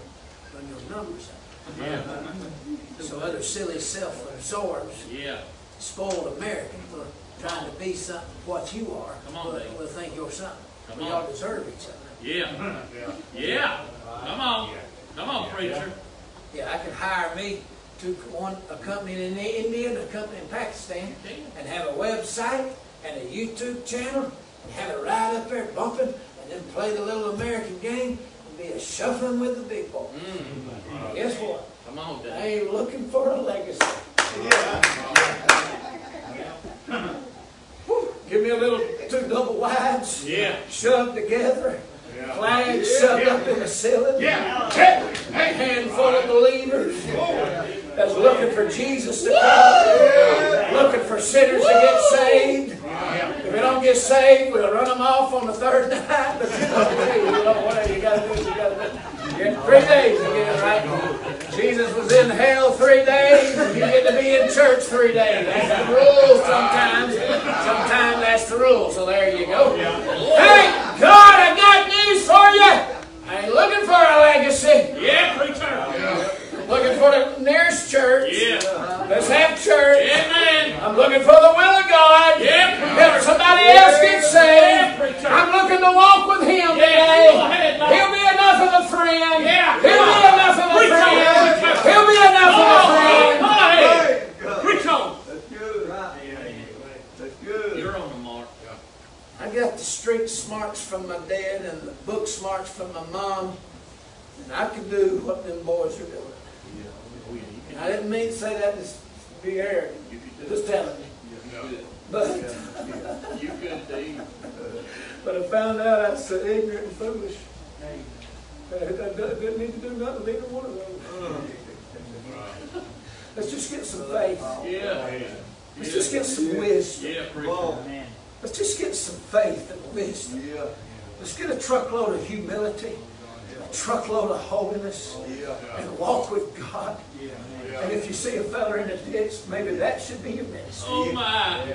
run your numbers up. Yeah. So other silly self-absorbed, Yeah. spoiled Americans for trying to be something what you are. Come on, will, Dave. will think you're something. Come we on. all deserve each other. Yeah. Yeah. Come on. Come on, preacher. Yeah, I could hire me to one, a company in India and a company in Pakistan, and have a website and a YouTube channel, and have it right up there bumping, and then play the little American game, and be a shuffling with the big boy. Mm. Guess what? Come on, I ain't looking for a legacy. Whew, Give me a little two double wides, Yeah. shoved together, Yeah. flags shoved up in the ceiling. Yeah. A handful of believers that's looking for Jesus to come, looking for sinners to get saved. If they don't get saved, we'll run them off on the third night. But you know, hey, you whatever you gotta do, is you gotta do. You three days to get it right. Jesus was in hell three days, you get to be in church three days. That's the rule sometimes. Sometimes that's the rule, so there you go. Hey, God, I got news for you. I ain't looking for a legacy. Yeah, preacher. Looking for the nearest church. Yeah. Let's have church. Amen. I'm looking for the will of God. Yeah, Help somebody else get saved. I'm looking to walk with Him today. go ahead, Bob. He'll be enough of a friend. Yeah, He'll come be enough of a Preach on, friend. preach on. He'll be enough of a friend. Go ahead. Hey, God. Preach on. That's good. That's good. You're on the mark. I got the street smarts from my dad and the book smarts from my mom. And I can do what them boys are doing. And I didn't mean to say that to be arrogant. Just telling you. But, You good, Dave. but I found out I was so ignorant and foolish. I, I, I didn't need to do nothing with either one of those. Let's just get some faith. Yeah. Let's just get some wisdom. Yeah, Come preacher. Let's just get some faith and wisdom. Yeah. Let's get a truckload of humility, a truckload of holiness, Yeah. and walk with God. And if you see a fella in a ditch, maybe that should be your ministry. Oh my.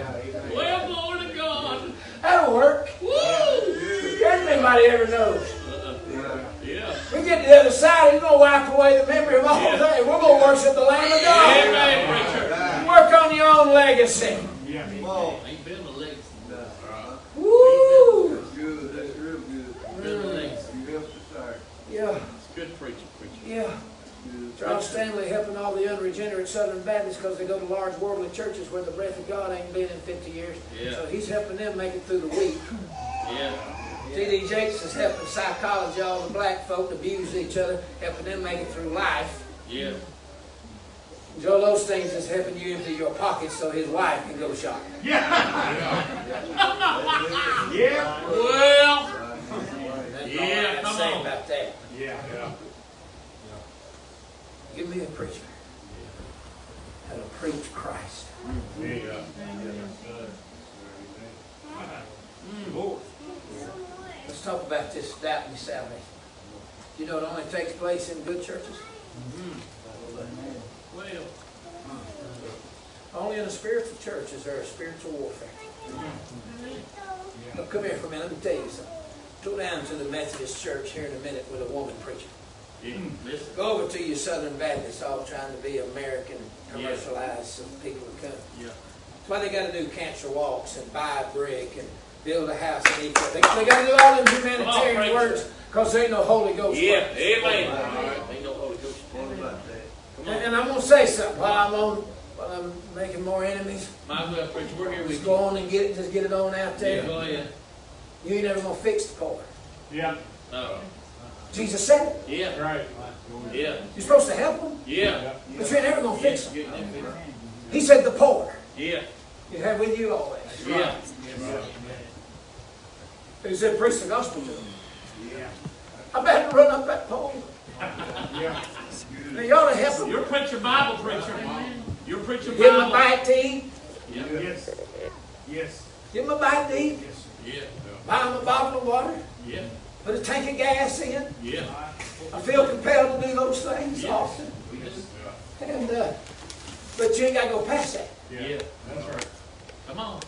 Well, glory to God. That'll work. Woo! Anybody ever knows. Yeah. Yeah. We get to the other side, he's going to wipe away the memory of all Yeah. that. We're going to worship the Lamb of God. Amen, preacher. Work on your own legacy. Yeah. Come on. Ain't been a legacy. Woo! That's good. That's real good. Been a legacy. You helped us start. Yeah, It's good preaching, preacher. yeah. Good. Charles Stanley helping all the unregenerate Southern Baptists because they go to large worldly churches where the breath of God ain't been in 50 years. Yeah. So he's helping them make it through the week. Yeah. T.D. Jakes is helping psychology, all the black folk abuse each other, helping them make it through life. Yeah. Joel Osteen's is helping you empty your pockets so his wife can go shopping. Yeah. Yeah. Well. That's all I Yeah, got to come say on. about that. Yeah. Give me a preacher that'll preach Christ. Lord. Let's talk about this doubting salvation. You know it only takes place in good churches? Well. Only in a spiritual church is there a spiritual warfare. Come here for a minute, let me tell you something. Go down to the Methodist church here in a minute with a woman preaching. Yeah. Listen. Go over to your Southern Baptists, all trying to be American, commercialized, so people to come. Yeah. That's why they gotta do cancer walks and buy a brick and build a house and eat. They, they gotta do all them humanitarian preacher. works, cause there ain't no Holy Ghost. Yeah. work. Amen. Ain't no Holy Ghost. About that? Come And, on. and I'm gonna say something while I'm on, while I'm making more enemies. Might as well, preacher. We're here with Just you. go on and get it, just get it on out Yeah, there. go ahead. You ain't ever gonna fix the car. Yeah. No. Jesus said it. Yeah. Right. Yeah. You're supposed to help them, Yeah. but you're never gonna fix them. Getting them fixed. He said the poor. Yeah. You have with you always. Yeah. He said preach the gospel to them. Yeah. I better run up that pole. Yeah. Now you ought to help them. You're a preacher Bible preacher. You're a preacher Give them a Bible. bite to eat. Yeah. Yes. Yes. Give them a bite to eat. Yes. Yeah. Buy them a bottle of water. Yeah. Put a tank of gas in. Yeah. I feel compelled to do those things Yeah. often. Yes. And, uh, but you ain't got to go past that. Yeah. That's right. Come on.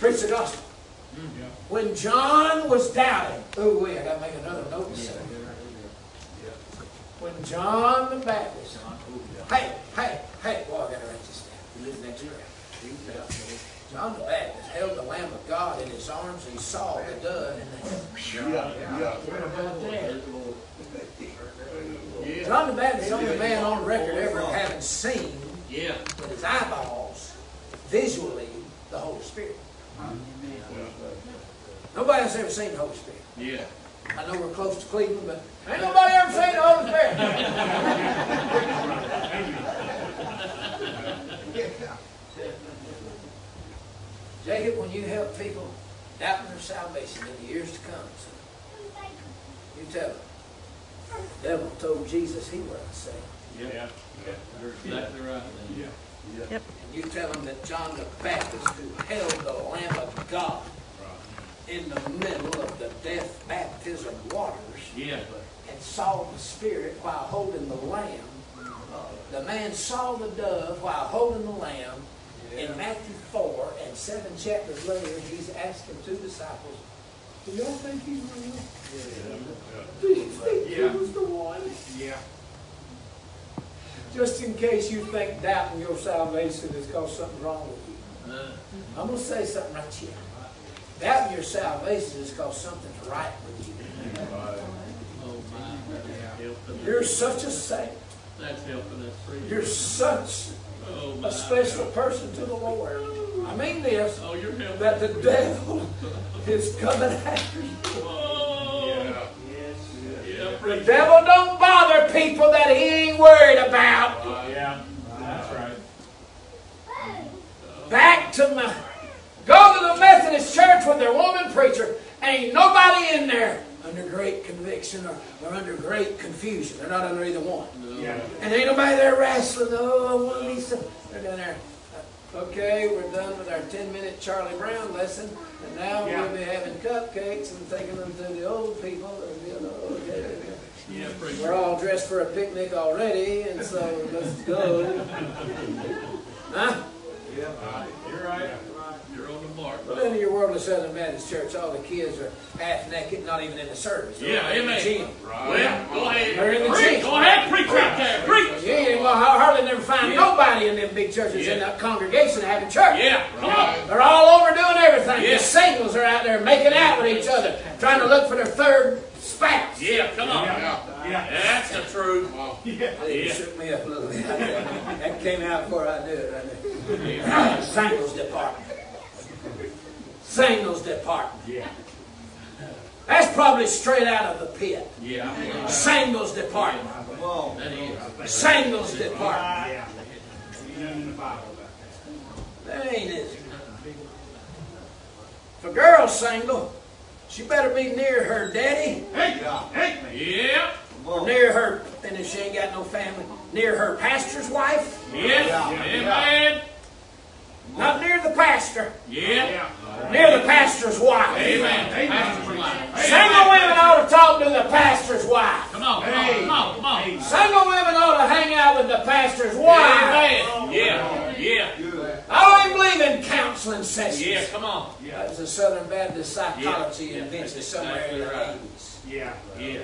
Preach the gospel. Yeah. When John was doubting, oh wait, I got to make another note. Yeah. Yeah. When John the Baptist, hey, hey, hey, boy, I got to write this down. You live next door. John the Baptist held the Lamb of God in his arms. He saw the dove in the heaven. Yeah. Yeah. What about that? Yeah. John the Baptist is the only man on record ever having seen Yeah. with his eyeballs, visually, the Holy Spirit. Nobody else ever seen the Holy Spirit. Yeah. I know we're close to Cleveland, but ain't nobody ever seen the Holy Spirit. Jacob, when you help people doubting their salvation in the years to come, son, you tell them, the devil told Jesus he wasn't saved. Yeah. You're exactly right. Yeah. yep. And you tell them that John the Baptist, who held the Lamb of God in the middle of the death baptism waters, Yeah. and saw the Spirit while holding the Lamb. Mm-hmm. Uh, the man saw the dove while holding the Lamb. In Matthew 4 and seven chapters later, he's asking two disciples, Do y'all think he's real? Do you think he was the one? Yeah. Just in case you think doubting your salvation has caused something wrong with you. Uh, I'm going to say something right here. Doubting your salvation has caused something right with you. oh my. You're such a saint. That's helping us. You're such Oh a special person to the Lord. I mean this oh, you're that the devil is coming after you. Oh. Yeah. Yeah, The preach. devil don't bother people that he ain't worried about. Yeah. That's right. Back to my, go to the Methodist church with their woman preacher. Ain't nobody in there under great conviction or, or under great confusion. They're not under either one. Yeah. And ain't nobody there wrestling. Oh, I want to be some. They're down there. Uh, okay, we're done with our 10 minute Charlie Brown lesson. And now Yeah. we'll be having cupcakes and taking them to the old people. And, you know, okay. Yeah, preach. We're all dressed for a picnic already, and so let's go. Huh? Yeah, You're right. You're on the mark. But then in your worldly Southern Baptist church, all the kids are half naked, not even in the service. They're Yeah, in the amen. gym. Well, go ahead. They're in the Preach. gym. Go ahead, preach right there. Preach. You ain't gonna hardly never find Yeah. nobody in them big churches in Yeah. that congregation having church. Yeah, come on. They're all over doing everything. Yeah. The singles are out there making out with each other, trying to look for their third spouse. Yeah, come on. Yeah. Yeah. That's the truth. Yeah. It Yeah. shook me up a little bit. that came out before I knew it. Right there. Singles department. Singles department. Yeah. That's probably straight out of the pit. Yeah. Singles department. That is. Singles department. Yeah. You know in the Bible about that. That ain't it. If a girl's single, she better be near her daddy, Hey. Hey. Yeah. or near her, and if she ain't got no family, near her pastor's wife, Yeah. Amen. Not near the pastor, Yeah. Yeah. near the pastor's wife. Amen. Pastor's life. Single women ought to talk to the pastor's wife. Come on, come on, come on, come on. Single women ought to hang out with the pastor's wife. Amen. Yeah. Yeah. I don't believe in counseling sessions. Yeah, come on. That was a Southern Baptist psychology Yeah. Yeah. invention somewhere in the 80s. Yeah. Yeah.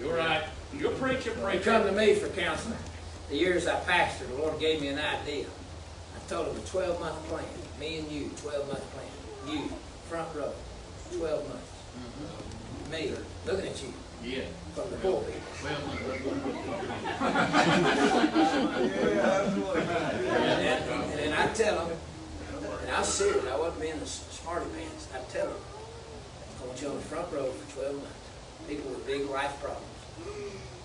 You're right. You're preaching, They preaching. come to me for counseling. The years I pastored, the Lord gave me an idea. I told him a 12 month plan. Me and you, 12 month plan. You, front row, 12 months. Mm-hmm. Me, looking at you Yeah. from the pulpit. Well, And then, and then I tell them, and I said serious, I wasn't being the smarty pants. I tell them, I want you on the front row for 12 months. People with big life problems.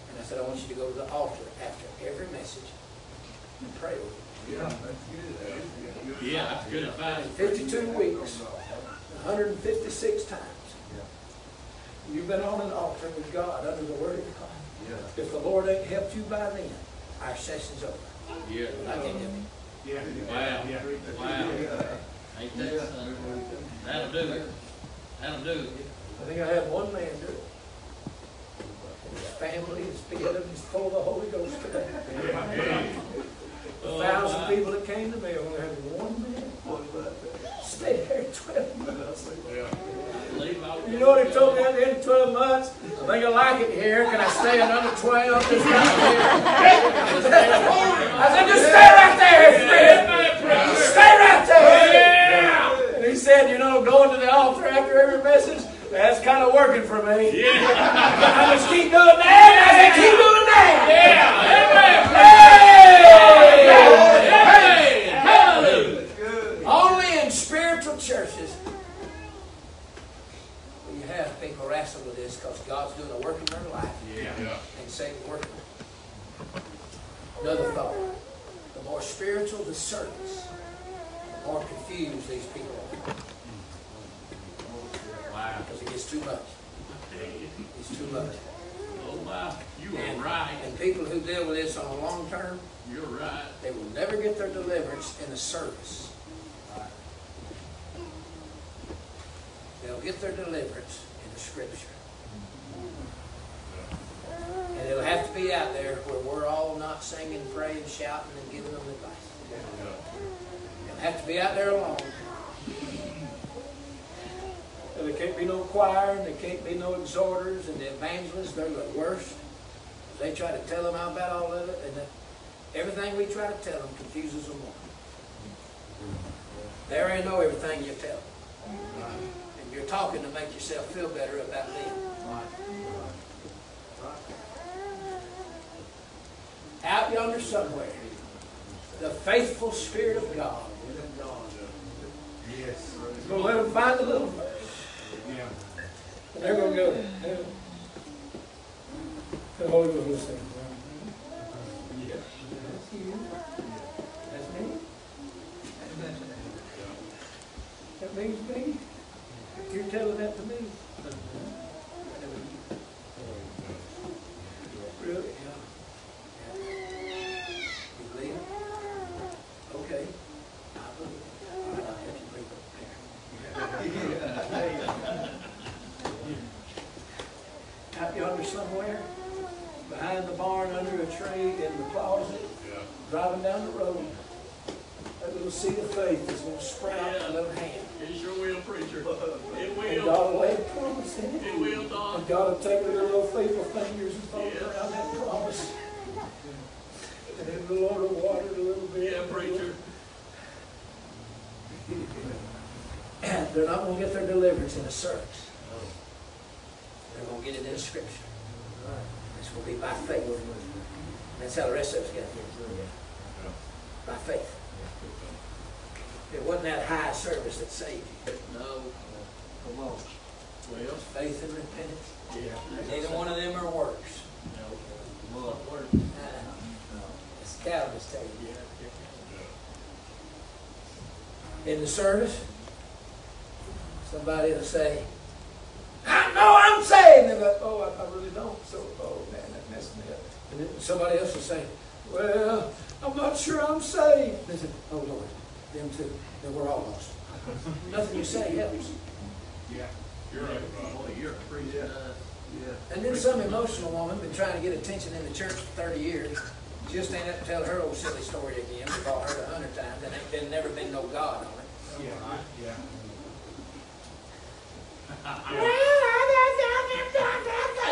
And I said, I want you to go to the altar after every message and pray with it. Yeah, that's good Yeah, that's good advice. 52 weeks, 156 times. You've been on an altar with God, under the Word of God. Yeah. If the Lord ain't helped you by then, our session's over. Yeah. I can't help you. Yeah. Wow. Yeah. Wow. Ain't that something? That'll do it. That'll do it. I think I had one man do it. His family is filled and he's full of the Holy Ghost today. A thousand people that came to me, I only had one man. Stay there 12 months. Out. You know what he told me at the end of 12 months? I think I like it here. Can I stay another 12? Just right here. I said, just stay right there, friend. Stay right there. Oh, and he said, you know, going to the altar after every message, that's kind of working for me. Yeah. I just keep doing that. I said keep doing that. Yeah. Amen. Hey. Hey. hey. Hallelujah. Good. Only in spiritual churches will you have people wrestle with this because God's doing a work in their life. Yeah. yeah. And Satan working. Another thought. The more spiritual the service, the more confused these people are. Because it gets too much. It's too much. Oh, wow. You And- are right. And people who deal with this on a long term, You're right. they will never get their deliverance in the service. They'll get their deliverance in the scripture. And it'll have to be out there where we're all not singing, praying, shouting, and giving them advice. It'll have to be out there alone. And there can't be no choir, and there can't be no exhorters, and the evangelists, they're the worst. They try to tell them about all of it, and everything we try to tell them confuses them more. They already know everything you tell them. And you're talking to make yourself feel better about them. Out yonder somewhere, the faithful Spirit of God Yes. to let them find the little. Yeah. And they're going to go, "Yeah." the Holy Ghost will say, Yeah. That's you. That's me. That means me. You're telling that to me. Really? Yeah. You believe it? Okay. I believe it. All right, I'll help you bring it there. Out yonder somewhere, behind the barn, under a tree, in the closet, driving down the road, that little seed of faith is gonna sprout a little hand. It sure will, preacher. It And will. God will lay a promise in it. It will, Don. And God will take their little faithful fingers and fold around that promise. And the Lord will water it a little bit. Yeah, preacher. They're not gonna get their deliverance in a service. They're gonna get it in scripture. Gonna be by faith. That's how the rest of us got here. By faith. It wasn't that high service that saved you. No. Come on. Well, Faith and repentance. yeah. Neither one of them are works. No. Well, word. Uh, it's Calvinist tell you. Yeah. in the service, somebody will say, I know I'm saved. And they're like, oh, I, I really don't. So, oh, man, that messed me up. And then somebody else will say, well, I'm not sure I'm saved. They say, oh, Lord, them too. Then we're all lost. Nothing you say helps. Yeah. You're a, boy, you're a preacher. Uh, And then some emotional woman been trying to get attention in the church for 30 years. Just ain't up to tell her old silly story again. We've all heard a hundred times. And ain't been, never been no God on it. Yeah. Yeah.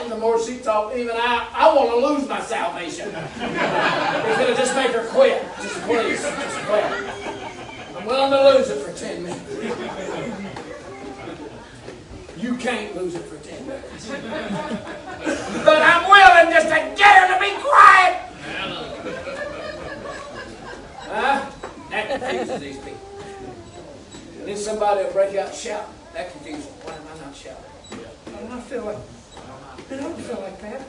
And the more she talked, even I, I want to lose my salvation. it's going to just make her quit. Just please, just quit. I'm willing to lose it for 10 minutes. You can't lose it for 10 minutes. but I'm willing just to get her to be quiet. Huh? That confuses these people. Then somebody will break out shouting. That confuses them. Why am I not shouting? I don't feel like, I don't feel like that.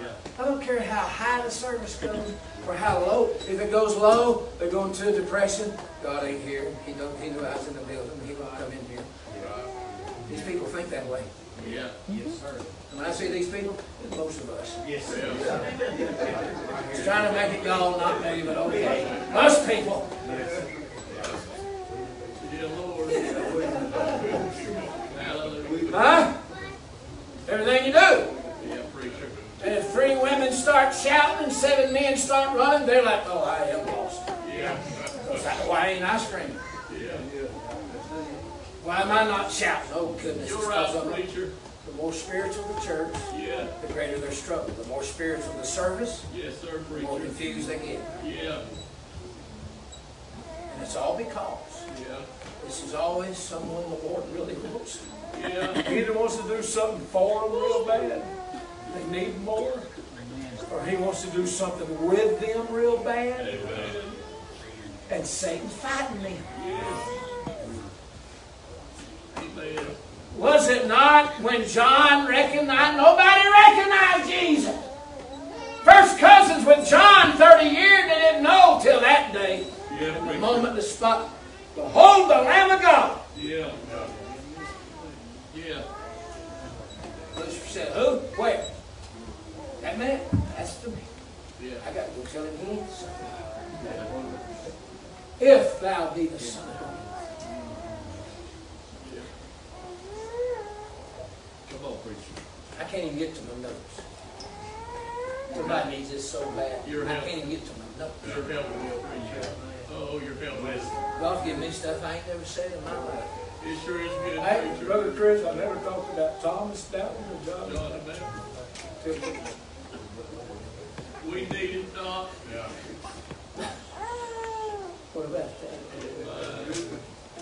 yeah. I don't care how high the service goes or how low. If it goes low, they're going to a depression. God ain't here. He know He knew I was in the building. He won't come in here. These people think that way. Yeah. Mm-hmm. Yes, sir. And when I see these people, it's most of us. Yes. Yeah. He's trying to make it y'all, not me, but okay. Us people. Yeah, Lord. Huh? Everything you do. Yeah, preacher. And if three women start shouting and seven men start running, they're like, oh, I am lost. Yeah. Why ain't I screaming? Yeah. Why am I not shouting? Oh, goodness. You're right, preacher. The more spiritual the church, Yeah. the greater their struggle. The more spiritual the service, Yes, sir, preacher. the more confused they get. Yeah. And it's all because Yeah. this is always someone the Lord really wants. Yeah. He either wants to do something for them real bad, they need more, or he wants to do something with them real bad, Amen. and Satan's fighting them. Yes. Was it not when John recognized, nobody recognized Jesus. First cousins with John 30 years, they didn't know till that day. Yeah, The moment the spot, behold the Lamb of God. Yeah. Yeah. Lucifer said, who? Where? That man? That's the man. Yeah. I got to go tell him he ain't the son. If thou be the son of God. Come on, preacher. I can't even get to my notes. Somebody needs this so bad. You're I help- can't even get to my notes. You're helping me, preacher. Oh, you're helping me. God give me stuff I ain't never said in my life. It sure is good, Hey, preacher. Brother Chris, I never talked about Thomas Downton or John. John the Baptist. We need it, Doc. Yeah. What about that?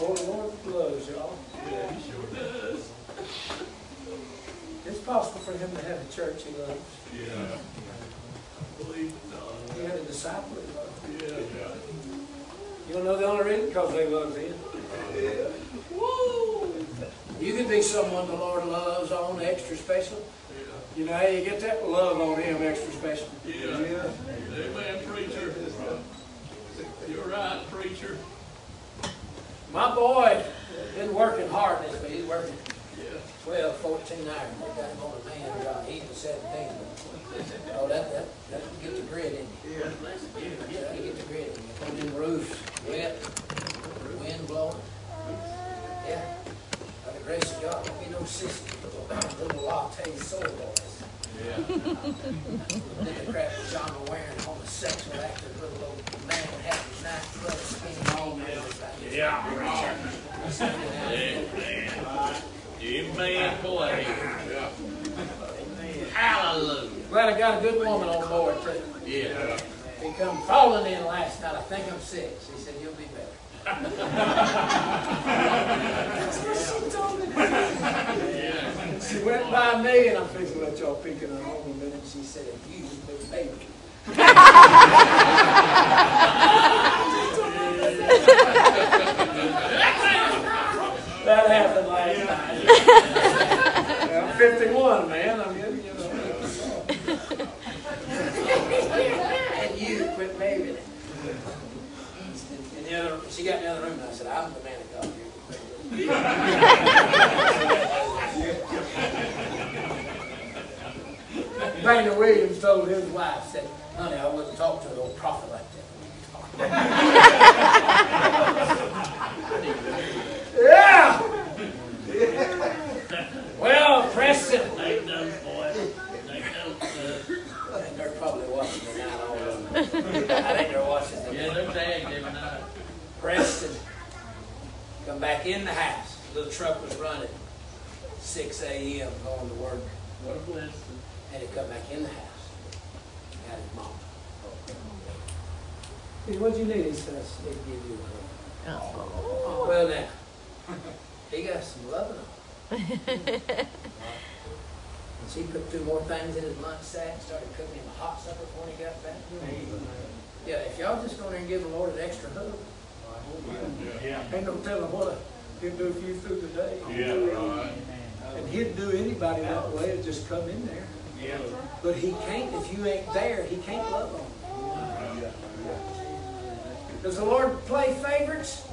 Oh, the Lord loves y'all. Yeah, he sure does. It's possible for him to have a church he loves. Yeah. I believe it, Doc. He had a disciple he loved. Yeah. You don't know the only reason? Because they loved him. Woo! You can be someone the Lord loves on extra special. You know how you get that love on him extra special? Yeah. Amen, preacher. You're right, preacher. My boy been working hard this week. He's working Yeah. 12, 14 hours. They got him on a man job. He's a 17. Oh, that, that, that get the grit in you. Yeah, you get the grit in you. Put in roofs, wet, wind blowing. Yeah. By the grace of God, don't be no sissy. Little latte soul boys. Yeah. The crap John wearing, homosexual actor, little old man with half his night club, skinny on everybody. Yeah. Amen. Amen, boy. Hallelujah. Glad I got a good woman on board too. Yeah. He come falling in last night. I think I'm sick. She said, you'll be. That's what she told me. She went by me and I'm fixing to let y'all peek in her home a minute. She said, you big baby. That happened last night. I'm 51, man. I'm getting, you know. And you quit babying it. And the other, she got in the other room and I said, I'm the man of God here. Dana Williams told his wife, said, honey, I wouldn't talk to an old prophet like that. yeah! Well, Preston, Take those, boy. Take those. uh, I think they're probably watching tonight all of. I think they're watching Yeah, they're tagged every night. Preston, come back in the house. Little truck was running, six AM going to work, What a blessing. and he come back in the house. Got his mom. Hey, What'd you need? He says. They give you a hug. Oh, well now, he got some loving on. She put two more things in his lunch sack, and started cooking him a hot supper when he got back. Yeah, if y'all just go there and give the Lord an extra hug, Yeah. Ain't no telling what he'll do for you through the day. Yeah, right. And he'd do anybody that way, it'd just come in there. Yeah. but he can't, if you ain't there, he can't love on you. Does the Lord play favorites?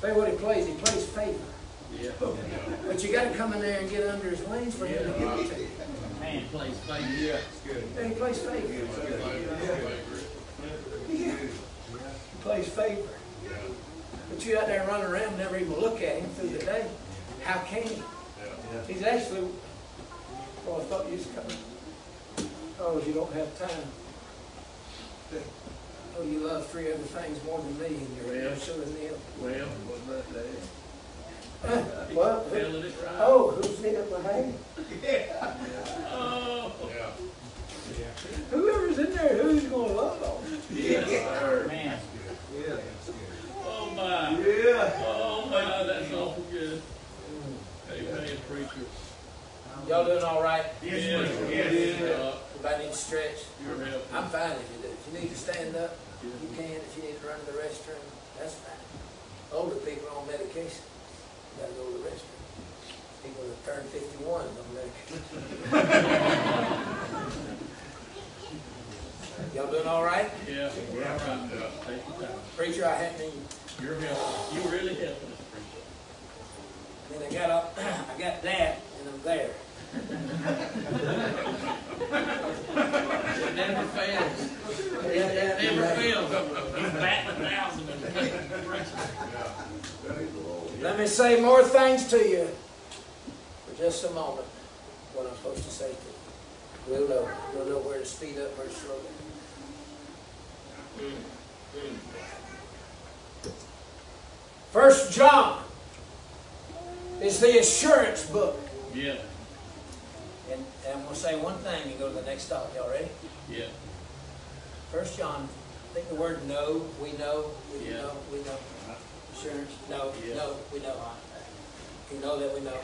Tell you what he plays, he plays favor. Yeah. But you gotta come in there and get under his wings for him to give it to you. Man plays favor. Yeah. Yeah, he plays favor. Yeah. He plays favor. But you out there running around, never even look at him through the day. How can he? He's actually, oh, I thought you was coming. Oh, you don't have time. Oh, you love three other things more than me, and you're, you're so them. Well, what about that? Uh, What? Feeling it right? Oh, who's in behind? Oh. Yeah. Whoever's in there, who's gonna love on? Man. Yeah. My. Yeah. Oh, my, god, that's awful good. Amen, preacher. Y'all doing all right? Yes, Yes. yes. Everybody need to stretch? You're. I'm fine if you do. If you need to stand up, you can. If you need to run to the restroom, that's fine. Older people are on medication, you gotta go to the restroom. People that turn fifty-one don't make Y'all doing all right? Yeah, we're all right. Take. Preacher, I hadn't even, You're helping, you really helping us, preacher. then I got up, I got that, and I'm there. It never fails. Yeah, yeah, It never yeah. fails. He's batting a thousand and preaching. Let me say more things to you for just a moment, what I'm supposed to say to you. We'll know, we'll know where to speed up, where to slow down. Hmm, hmm. First John is the assurance book. Yeah, And, and I'm gonna say one thing and go to the next stop. Y'all ready? yeah, First John, I think the word know, we know, we Yeah. know, we know. Assurance, no, Yeah. no, we know. We know that we know.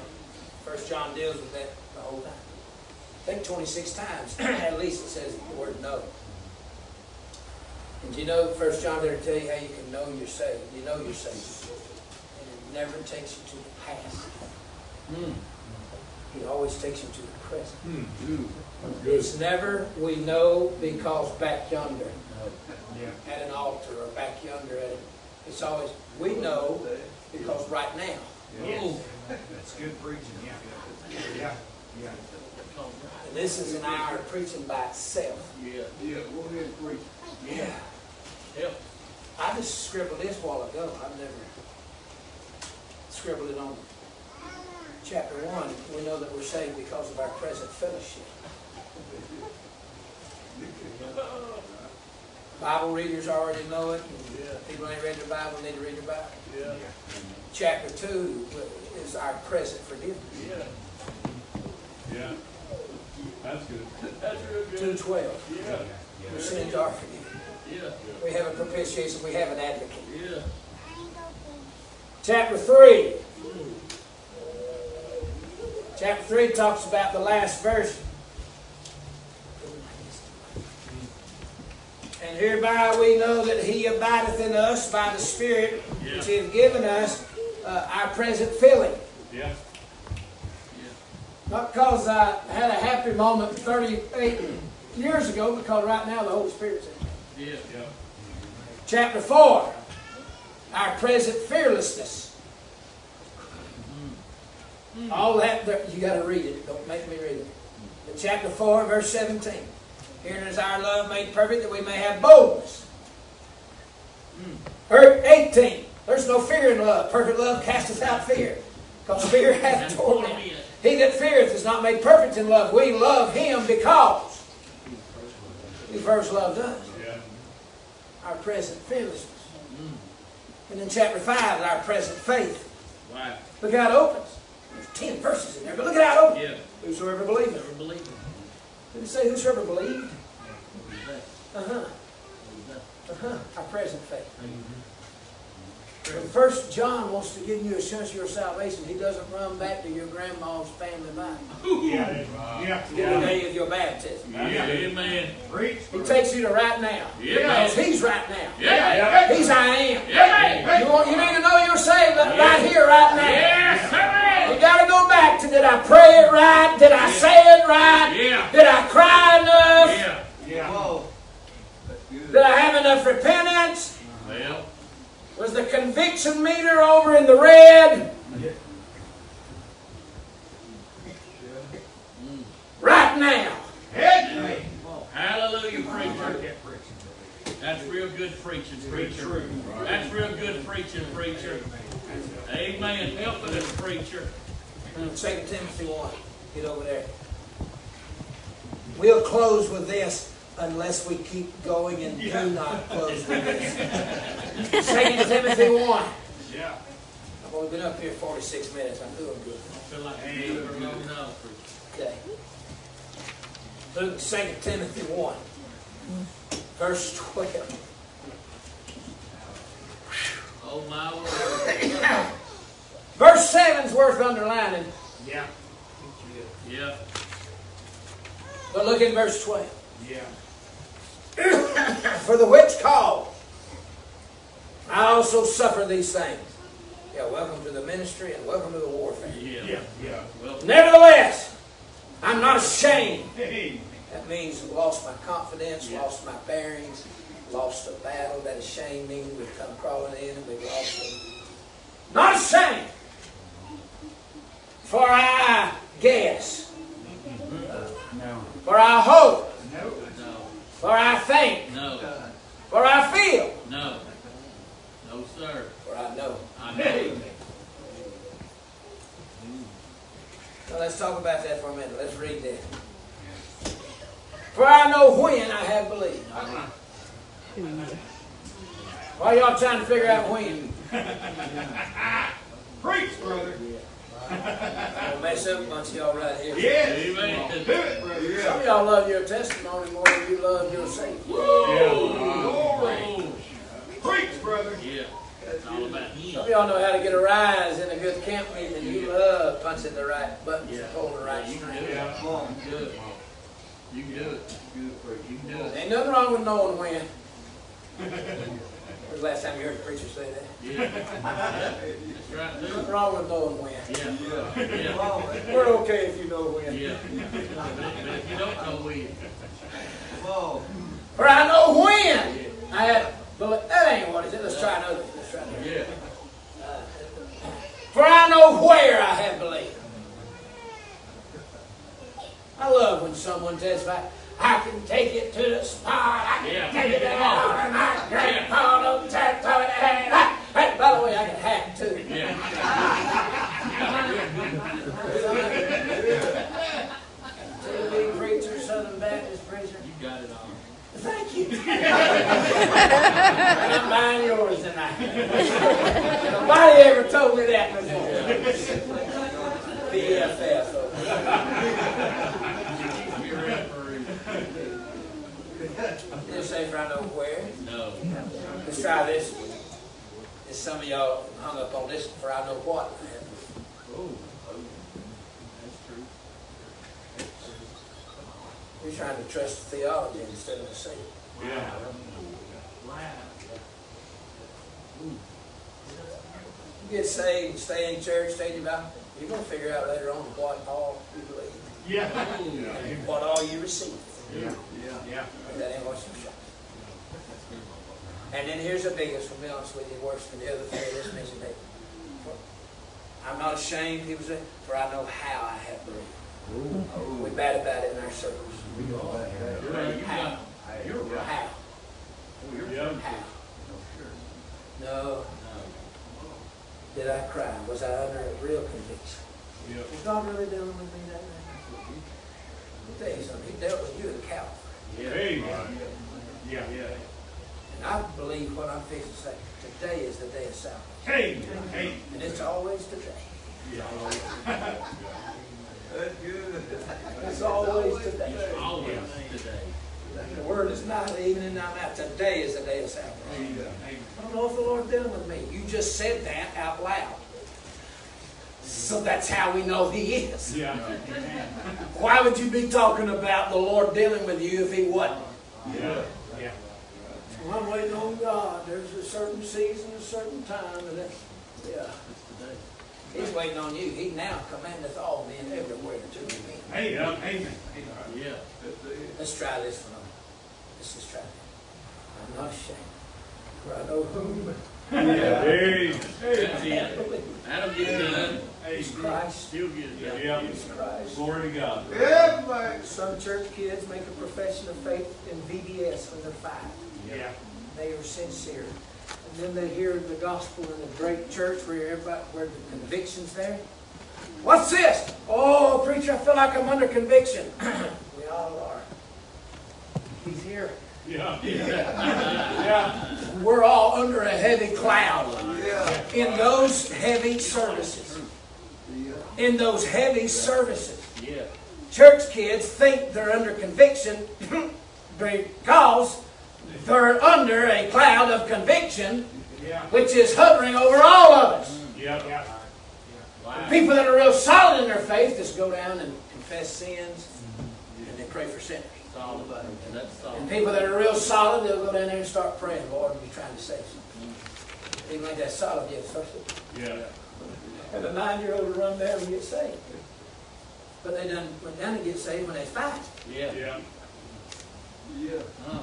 First John deals with that the whole time. I think twenty-six times, at least it says the word know. And do you know, First John there to tell you how you can know you're saved. You know you're saved. Never takes you to the past. Hmm. It always takes you to the present. Hmm. It's never, we know because back yonder Yeah. at an altar or back yonder at, a- it's always, we know because right now. Oh, That's good preaching, yeah. Yeah, yeah. And this is an hour of preaching by itself. yeah, Yeah, go ahead and preach. Yeah. help. I just scribbled this a while ago. I've never scribbled it on chapter one. We know that we're saved because of our present fellowship. Bible readers already know it. People who ain't read their Bible need to read their Bible. Yeah, Chapter two is our present forgiveness. yeah, Yeah. That's good. that's real Two good. twelve. Yeah, Your sins are forgiven. yeah, We have a propitiation, we have an advocate. yeah. Chapter three. Chapter three talks about the last verse. And hereby we know that he abideth in us by the Spirit which he hath given us uh, our present filling. Yeah. Not because I had a happy moment 38 years ago, because right now the Holy Spirit's in me. Yeah, Yeah. Chapter 4, our present fearlessness. All that, you got to read it. Don't make me read it. But chapter 4, verse 17. Herein is our love made perfect that we may have boldness. Hmm. Verse 18. There's no fear in love. Perfect love casteth out fear. Because fear hath torment. torment. He that feareth is not made perfect in love. We love him because he first loved us Yeah. our present fearlessness. And in chapter 5, our present faith. Wow, Look how it opens. There's 10 verses in there, but look at how it opens. yeah, Whosoever believeth. never believe it. Did it say whosoever believed? Is? Uh-huh. Is? Uh-huh. Our present faith. When First John wants to give you assurance of your salvation, he doesn't run back to your grandma's family Bible. Yeah. Yeah. The day of your baptism. Yeah, amen. Preach. He takes you to right now. Yeah. Because he's right now. Yeah, yeah. He's I am. yeah, You, want, you need to know you're saved right here, right now. Yes, sir. You gotta go back to did I pray it right? Did I say it right? Yeah. Did I cry enough? Yeah. Yeah. Whoa. Did I have enough repentance? Well, Was the conviction meter over in the red? Right now. hallelujah, preacher. That's real good preaching, preacher. That's real good preaching, preacher. Amen. Helping us, preacher. Second Timothy 1. Get over there. We'll close with this unless we keep going and do not close with this. Second Timothy 1. Yeah. I've only been up here 46 minutes. I'm doing good. I feel like I'm doing it long now, preacher. Okay. Luke, 2 Timothy 1, verse 12. Oh, my word. Verse 7 is worth underlining, Yeah. Yeah, but look at verse 12. Yeah. For the which cause I also suffer these things. Yeah, welcome to the ministry and welcome to the warfare. Yeah. Yeah, yeah. Well, Nevertheless, I'm not ashamed. Hey, That means I've lost my confidence, lost my bearings, lost a battle that ashamed me. We've come crawling in and we've lost them. Not ashamed. For I guess, No. for I hope, for I think, no, for I feel, no. No, sir. for I know. I know. Now let's talk about that for a minute. Let's read that. For I know when I have believed. Why y'all trying to figure out when? preach, brother. I'll mess up a bunch of y'all right here. Yes. Amen. Do it, brother. Some of y'all love your testimony more than you love your Savior. Glory. Preach, brother. Yeah. It's all about Some of y'all know how to get a rise in a good camp meeting. You love punching the right buttons Yeah. and pulling the right You string. Yeah. Come on. You can do it. You can do it. You can do it. Ain't nothing wrong with knowing when. When's the last time you heard a preacher say that? Yeah. yeah. That's right, Nothing wrong with knowing when. Yeah. Yeah. On, man. We're okay if you know when. Yeah. But if you don't know when, on. For I know when I have, but that ain't what it is. Let's try another. Let's try another. yeah. For I know where I have believed. I love when someone testifies, I can take it to the spot, I can Yeah. take it down, and I can take it on the and I, hey, by the way, I can hack too. Yeah. TV preacher, Southern Baptist preacher. You got it all. Thank you. I'm buying yours tonight. Nobody ever told me that before. BFF. Be referee. Didn't say for I know where. No. Let's try this. And some of y'all hung up on this for I know what. Oh. That's true. You're trying to trust the theology instead of the seed. Yeah. You get saved, stay in church, stay devout. You're going to figure out later on what all you believe, Yeah. yeah. what all you receive. Yeah. Yeah. That ain't what you show. And then here's the biggest, to be honest with you, worse than the other three. This mentioned it. I'm not ashamed, he was saying, for I know how I have believed. We bad about it in our circles. You're right. You got, you're right. How? Yeah. How? No. Did I cry? Was I under a real conviction? Yeah. Was God really dealing with me that night? I'll tell you something, he dealt with you at Calvary. Yeah. Hey. Yeah. Yeah. And I believe what I'm fixing to say, today is the day of salvation. Hey. Hey. And it's always today. That's good. It's always today. Always today. The word is not even and not out. Today is the day of salvation. I don't know if the Lord's dealing with me. You just said that out loud. So that's how we know He is. Yeah. Why would you be talking about the Lord dealing with you if He wasn't? Yeah. Yeah. Well, I'm waiting on God. There's a certain season, a certain time, and that's, yeah. He's waiting on you. He now commandeth all men everywhere to repent. Hey. Yeah. Amen. Uh, yeah. Let's try this one. Let's just try it. I'm not ashamed. For I know whom Hey. That's it. That'll get it done. Hey. is Christ. Still get it done. Yeah. Is Christ. Glory to God. Yeah. Some church kids make a profession of faith in VBS when they're five. Yeah. They are sincere. And then they hear the gospel in a great church where everybody, where the conviction's there. What's this? Oh, preacher, I feel like I'm under conviction. we all are. He's here. Yeah. Yeah. yeah. We're all under a heavy cloud. Yeah. In those heavy services. In those heavy services. Yeah. Church kids think they're under conviction because they're under a cloud of conviction which is hovering over all of us. Yeah. Yeah. People that are real solid in their faith just go down and confess sins and they pray for sinners. And people that are real solid, they'll go down there and start praying, Lord, I'm trying to save something. Even like that solid yet, so, Yeah. and the nine-year-old will run there and get saved. But they done went down and get saved when they five. Yeah. Yeah. Yeah. Uh,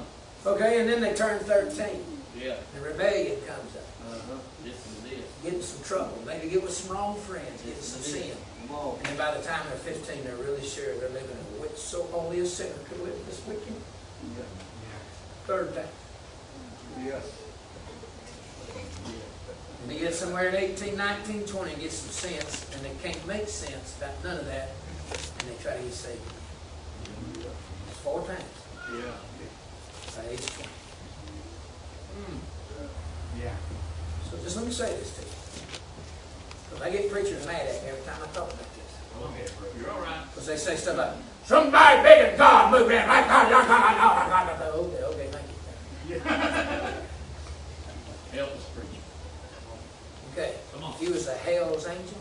Okay, and then they turn thirteen, yeah. and rebellion comes up. Uh-huh. This is it. Get in some trouble, maybe get with some wrong friends, get in some sin. On. And by the time they're fifteen, they're really sure they're living in a which so only a sinner could live this wicked. Third time. Yes. And they get somewhere at 18, 19, 20, and get some sense, and they can't make sense about none of that, and they try to get saved. It's four times Yeah. Age 20. Hmm. Yeah. So just let me say this to you. Because I get preachers mad at me every time I talk about this. Bro. You're all right. Because they say stuff like, somebody big as God moved in. Got, I got, I got, I got. Okay, okay, thank you. Help us preach. Okay. Come on. He was a hell's angel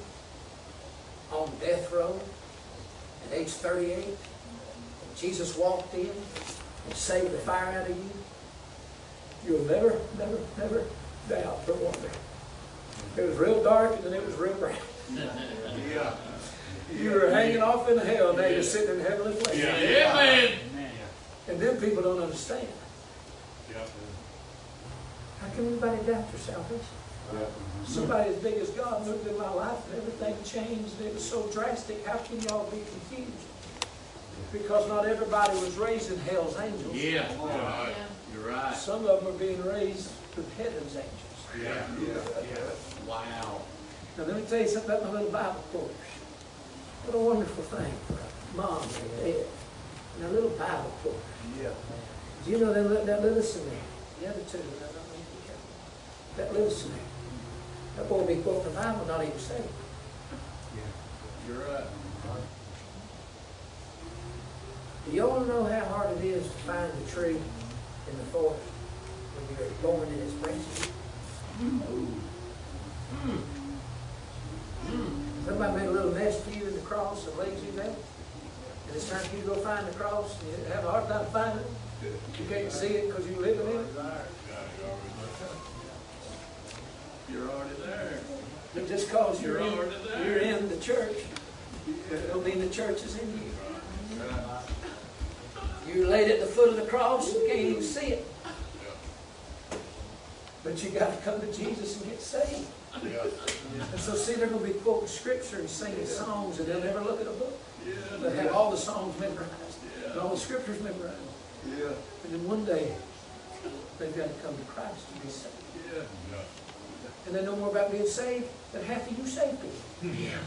on death row at age 38. Jesus walked in and saved the fire out of you. You'll never, never, never doubt for one day. It was real dark and then it was real bright. Yeah. You were hanging off in hell, now you're sitting in heavenly places. Yeah. Amen. And then people don't understand. Yeah. How can anybody doubt your salvation? Somebody as big as God moved in my life and everything changed and it was so drastic, how can y'all be confused? Because not everybody was raised in hell's angels. Yeah. Yeah. You're right. Some of them are being raised with heaven's angels. Yeah. Yeah. Wow. Now let me tell you something about my little Bible course. What a wonderful thing for a mom and dad and a little Bible course. Yeah. Do you know that, li- that little Samaritan, the other two, I don't know if you can- that little Samaritan, that boy be quoting the Bible, not even saved. Yeah. You're right. Do you all know how hard it is to find the tree in the forest when you're born in its branches? Somebody made a little nest for you in the cross and laid you there? And it's time for you to go find the cross and you have a hard time finding it? You can't see it because you're living in it? You're already there. But just because you're You're in, you're in the church, it don't mean the church is in you. You laid at the foot of the cross, you can't even see it. But you gotta come to Jesus and get saved. And so see, they're gonna be quoting scripture and singing songs and they'll never look at a book. They'll have all the songs memorized and all the scriptures memorized. Yeah. And then one day, they've gotta come to Christ to be saved. And they know more about being saved than half of you saved people. Yeah.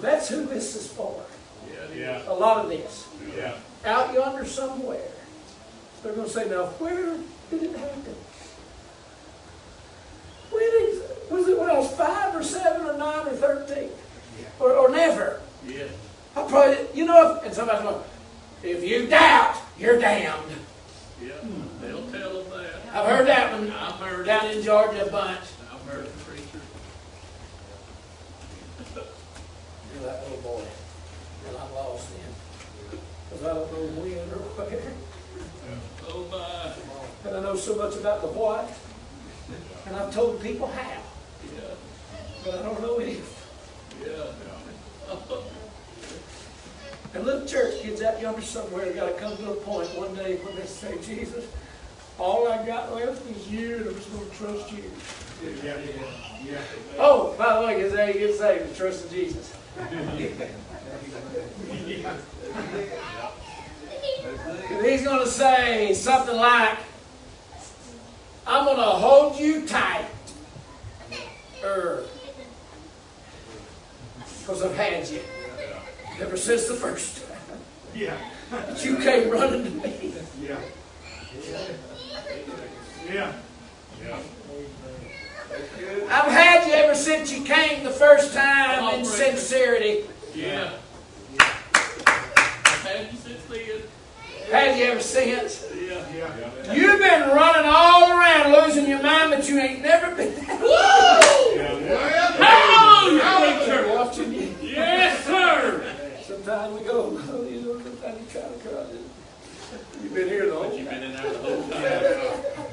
That's who this is for. Yeah. A lot of this. Yeah. Out yonder somewhere. They're going to say, now, where did it happen? When is, was it when I was five or seven or nine or thirteen? Or, or never? Yeah. I probably, you know, if, and somebody's going, if you doubt, you're damned. Yeah. They'll tell them that. I've heard that one I've heard down it. in Georgia a bunch. I've heard the preacher. You're that little boy. Well, I'm lost then. Because I don't know when or where. Oh my. And I know so much about the what. And I've told people how. Yeah. But I don't know any. Yeah. And little church kids out yonder somewhere got to come to a point one day when they say, Jesus, all I got left is you, and I'm just going to trust you. Yeah. Yeah. yeah. Oh, by the way, is how you get saved, is trust in Jesus. And he's going to say something like, I'm going to hold you tight. Er, because I've had you ever since the first time. Yeah. But you came running to me. Yeah. Yeah. Yeah. I've had you ever since you came the first time in sincerity. Yeah. Have you ever since? Yeah, yeah. You've been running all around losing your mind, but you ain't never been that Woo! Yeah, yeah. Hallelujah! Hallelujah! Watching you. Yes, sir! Sometimes we go, you know, sometimes you try to cross it. You've been here the whole time. You've been in there the whole time.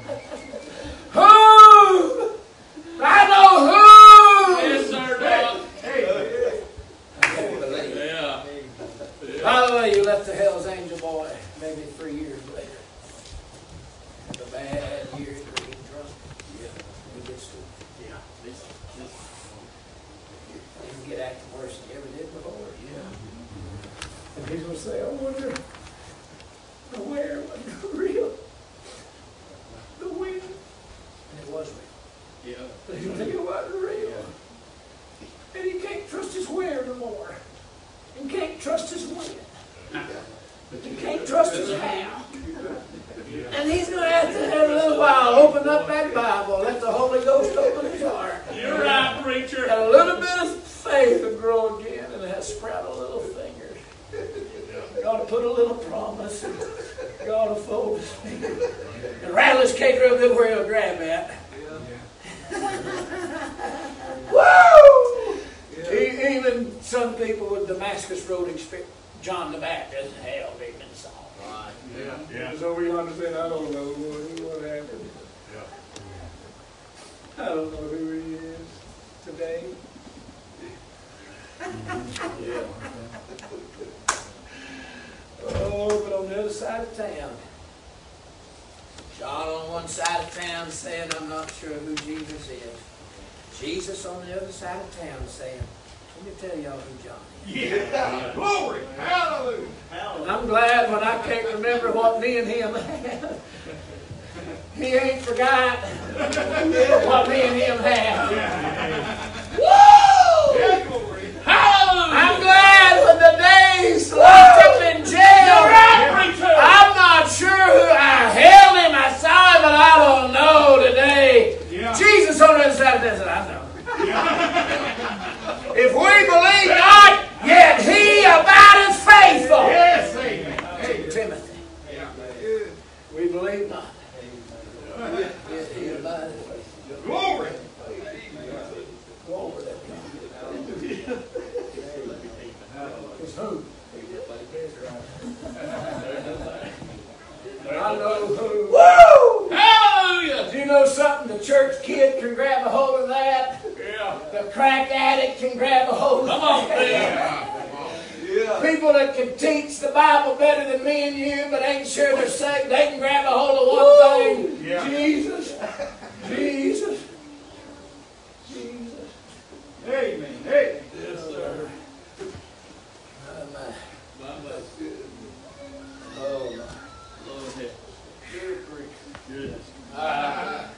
Yes. Uh,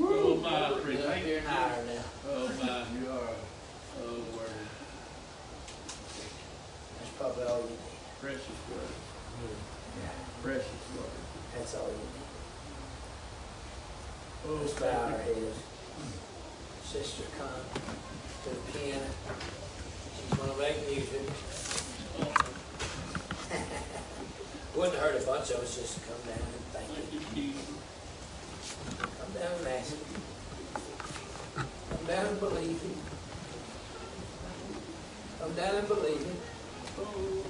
oh, my. Oh, my. Oh. That's probably all you need. Precious word. Precious word. That's all you need. Oh, our heads. Sister come to the piano. She's going to make music. Wouldn't hurt a bunch of us just to come down no rest, of no believing, of no believing. Oh.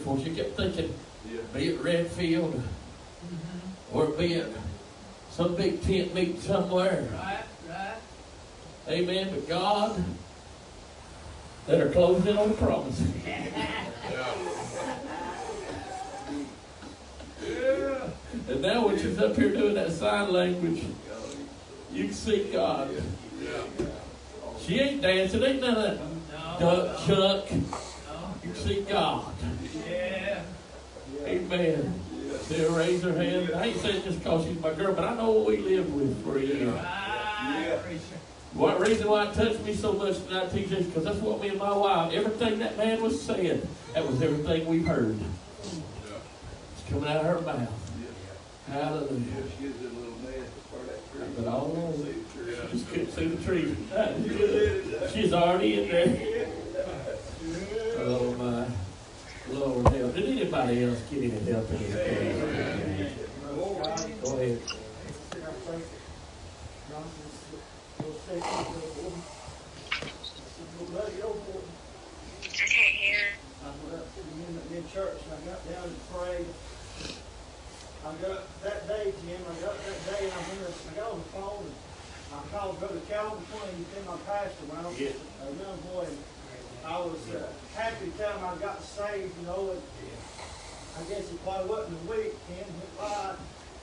Kept looking for. She kept thinking, be it Redfield, mm-hmm. or be it some big tent meeting somewhere. Right, right. Amen. But God, that are closing in on the promise. And now when she's up here doing that sign language, you can see God. She ain't dancing, ain't none of that duck, chuck. You can see God. Yeah. Amen. She'll raise her hand. I ain't saying just because she's my girl, but I know what we lived with for a year. Ah. What reason why it touched me so much tonight, TJ, is because that's what me and my wife, everything that man was saying, that was everything we've heard. It's coming out of her mouth. Hallelujah. She was a little mad before that tree. But all along, See the tree. she just couldn't see the tree. She's already in there. Oh my Help. Did anybody else get any help in this? Go ahead. I went up to the men that did church and I got down and prayed. I got that day, Jim, I got that day and I went, I got on the phone and I called Brother Calvin Twain, he's my pastor when I was Yes. a young boy. I was uh, happy to tell him I got saved, you know, and I guess it probably wasn't a week, went by.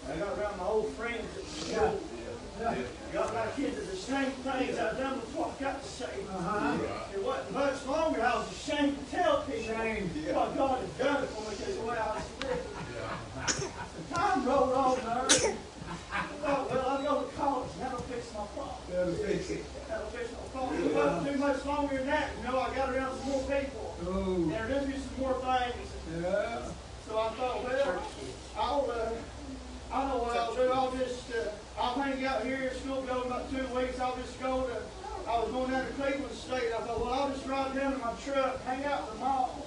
I got around my old friends that got, got my kids that the same things I've done before I got saved. Uh-huh. It wasn't much longer. I was ashamed to tell people what God had done it for me because the way I was living. The time rolled on there. I thought, well, I'll go to college and that'll fix my problem. That'll fix it. That'll fix my problem. It wasn't too much longer than that. Know, I got around some more people. Oh, Introduced me to some more things. yeah. So I thought, well, I'll, uh, I know what I'll do. I'll just, uh, I'll hang out here. School goes about two weeks. I'll just go to, I was going down to Cleveland State. I thought, well, I'll just ride down in my truck, hang out at the mall.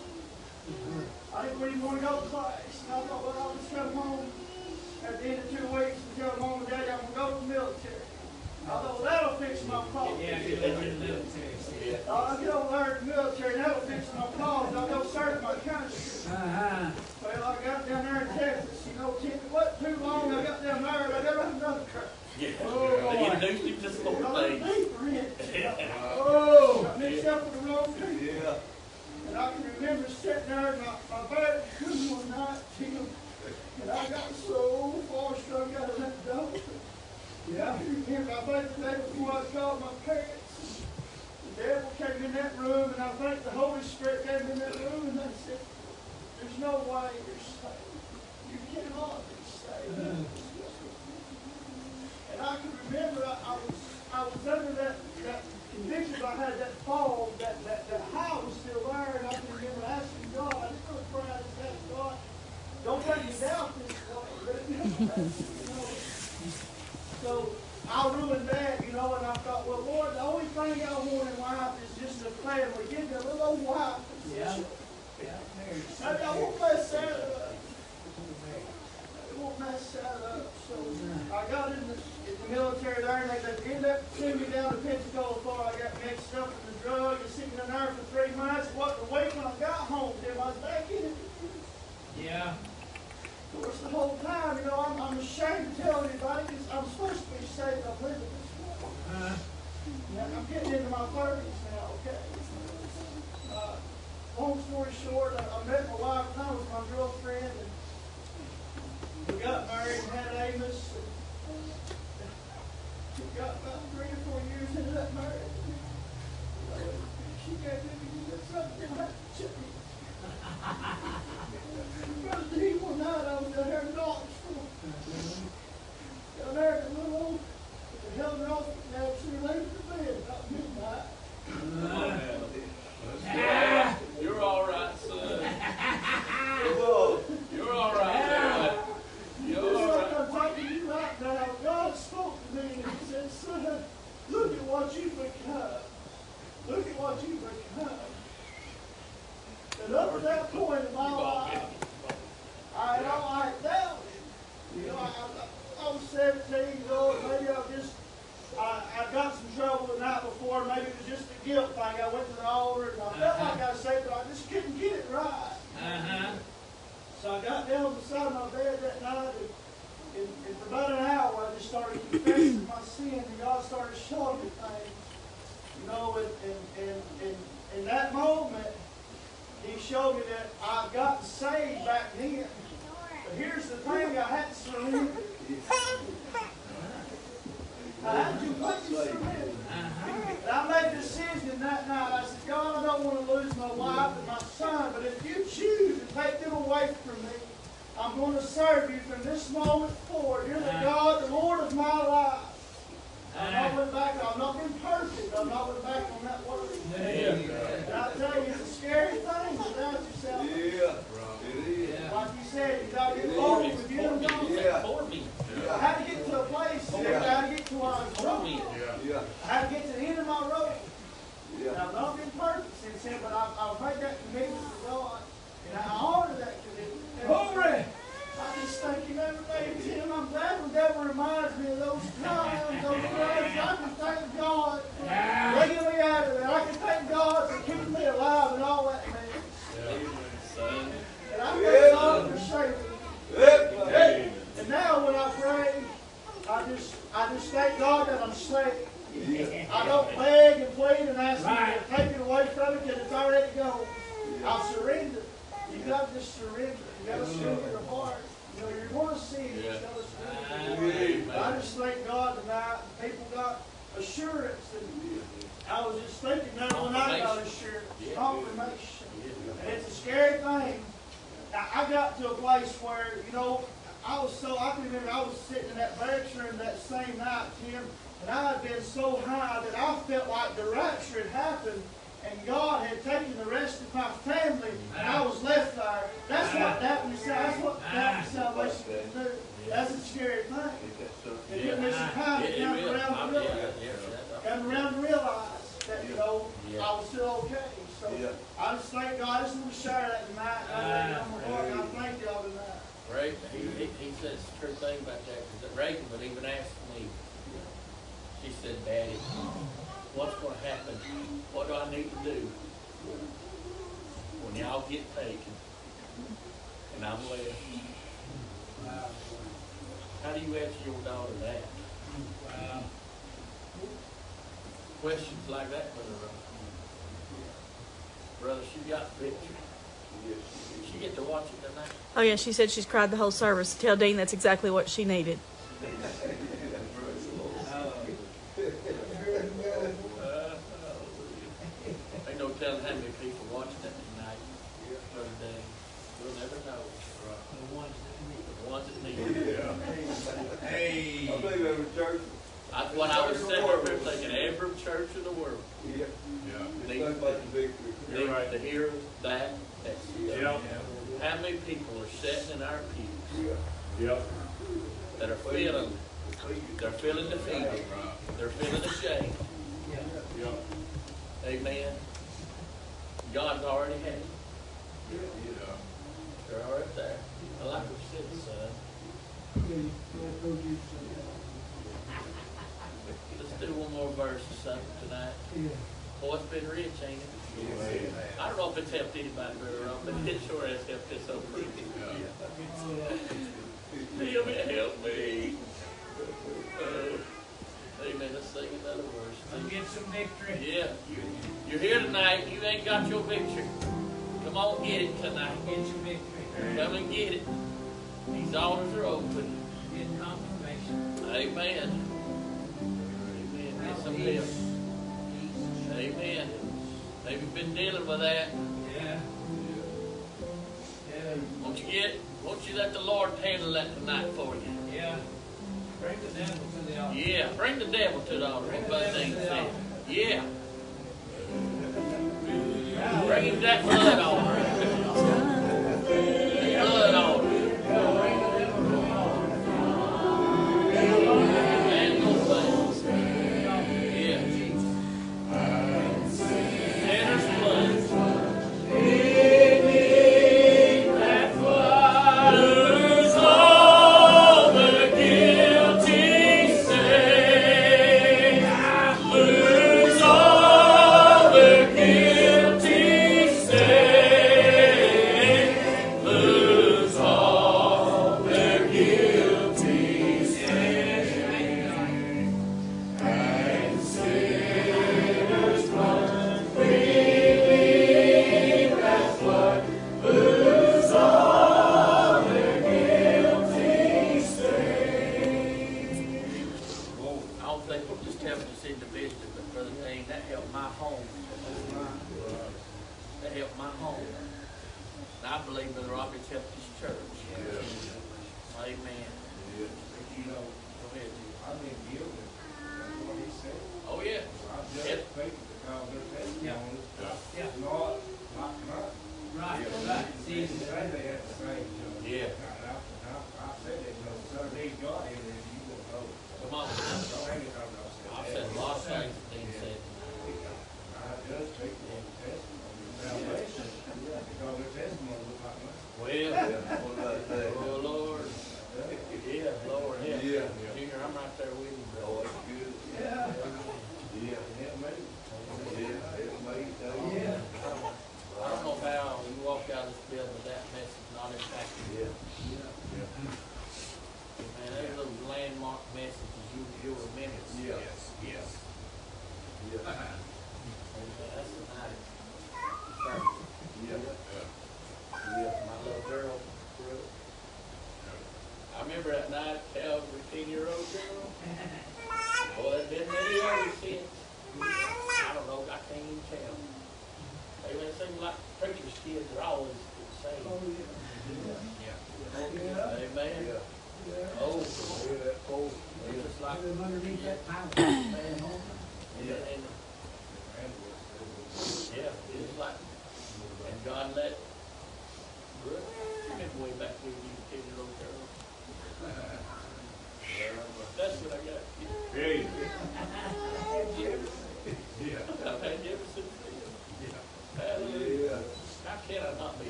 I didn't really want to go to class. And I thought, well, I'll just come home at the end of two weeks and tell mom and daddy I'm going to go to the military. I thought, that'll fix my problem. Yeah, get over the military. I'll get over there the military, that'll fix my problems. I'll go serve my country. Uh-huh. Well, I got down there in Texas, you know, Tim, it wasn't too long, I got down there, and I got around another crowd. Yeah. Oh, They boy. introduced him to some I more things. deeper in it. Oh, Got mixed up with the wrong people. yeah. And I can remember sitting there, and my, my back couldn't one night, and I got so far struck out of that door. Yeah, I remember, I think the day before I called my parents, the devil came in that room, and I think the Holy Spirit came in that room, and they said, there's no way you're saved. You cannot be saved. And I can remember, I, I was, I was under that, that conviction, I had that fall, that, that, that high was still there, and I can remember asking God, I didn't really pray, I just asked God, don't take me down this way, so I ruined that, you know, and I thought, well, Lord, the only thing I want in life is just a family. Give me a little old wife. Yeah. Yeah. I, I won't mess that up. I won't mess that up. So I got in the, in the military there, and they, ended up sending me down to Pensacola before I got mixed up in the drug and sitting in there for three months. It wasn't a week when I got home, Tim. I was back in it. Yeah. Course, the whole time, you know, I'm, I'm ashamed to tell anybody because I'm supposed to be saved. I'm living this way. Yeah, I'm getting into my thirties now, okay? Uh, long story short, I, I met my wife, true thing about that, Reagan would even ask me, she said, Daddy, what's gonna happen? What do I need to do when y'all get taken and I'm left? How do you answer your daughter that? Questions like that, Brother. Brother, she got the picture. She get to watch it tonight. Oh yeah, she said she's cried the whole service. Tell Dean that's exactly what she needed. Uh, Ain't no telling how many people watched that tonight, the day. We'll never know. The ones that need it. I believe every church. That's what I was sitting there thinking, every church in the world Yeah. needs Thank like the victory. needs to hear that message. Yep. How many people are sitting in our pews Yeah. Yep. that are feeling, they're feeling defeated, they're feeling ashamed. Yep. Amen. God's already had it. They're already there. I like what you said, son. Let's do one more verse or something tonight. Boy, it's been rich, ain't it? I don't know if it's helped anybody very well, but it sure has helped us over. Heal me, help me. Uh, amen. Let's sing another verse. Let's get some victory. Yeah, you, you're here tonight. You ain't got your victory. Come on, get it tonight. Get your victory. Come and get it. These altars are open. Get confirmation. Amen. Amen. Get some help. Amen. You've been dealing with that. Yeah. Yeah. Won't you get? Won't you let the Lord handle that tonight for you? Yeah. Bring the devil to the altar. Yeah. Bring the devil to the altar. Bring What the Bud devil to the said. altar. Yeah. Bring him that blood altar. I believe Brother Roberts helped his church. Yes. Amen. Yes. You know, go ahead. I've been guilty. That's what he said. Oh, yeah. I just yep. because their testimony yeah. yeah. not. Right, yeah. right. They the same. Yeah. I, I, I said that, sir, they got it, and you will. Come on. I said a lot of things. Oh, Lord. Yeah, Lord, yeah. Junior, I'm right there with you. Oh, that's good. Yeah. Yeah.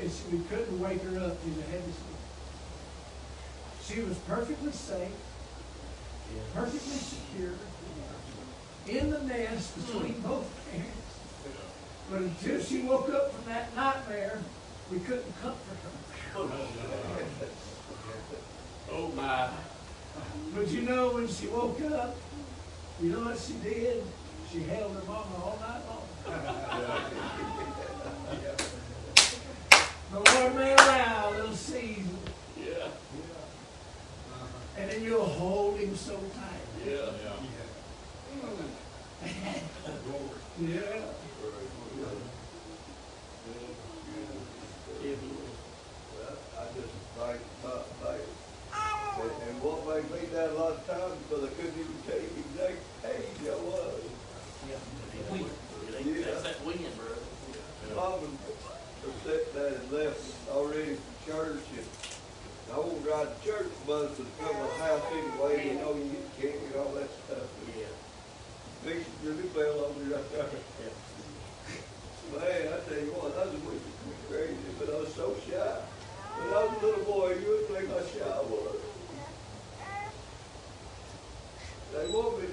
and she, we couldn't wake her up due to heavy sleep. She was perfectly safe, perfectly secure, in the nest between hmm. both parents. But until she woke up from that nightmare, we couldn't comfort her. oh my. But you know, when she woke up, you know what she did? She held city way, you know, you can't get all that stuff. Yeah. They really fell over right there. Man, I tell you what, I was wicked crazy, but I was so shy. When I was a little boy, you would think how shy I was. They want me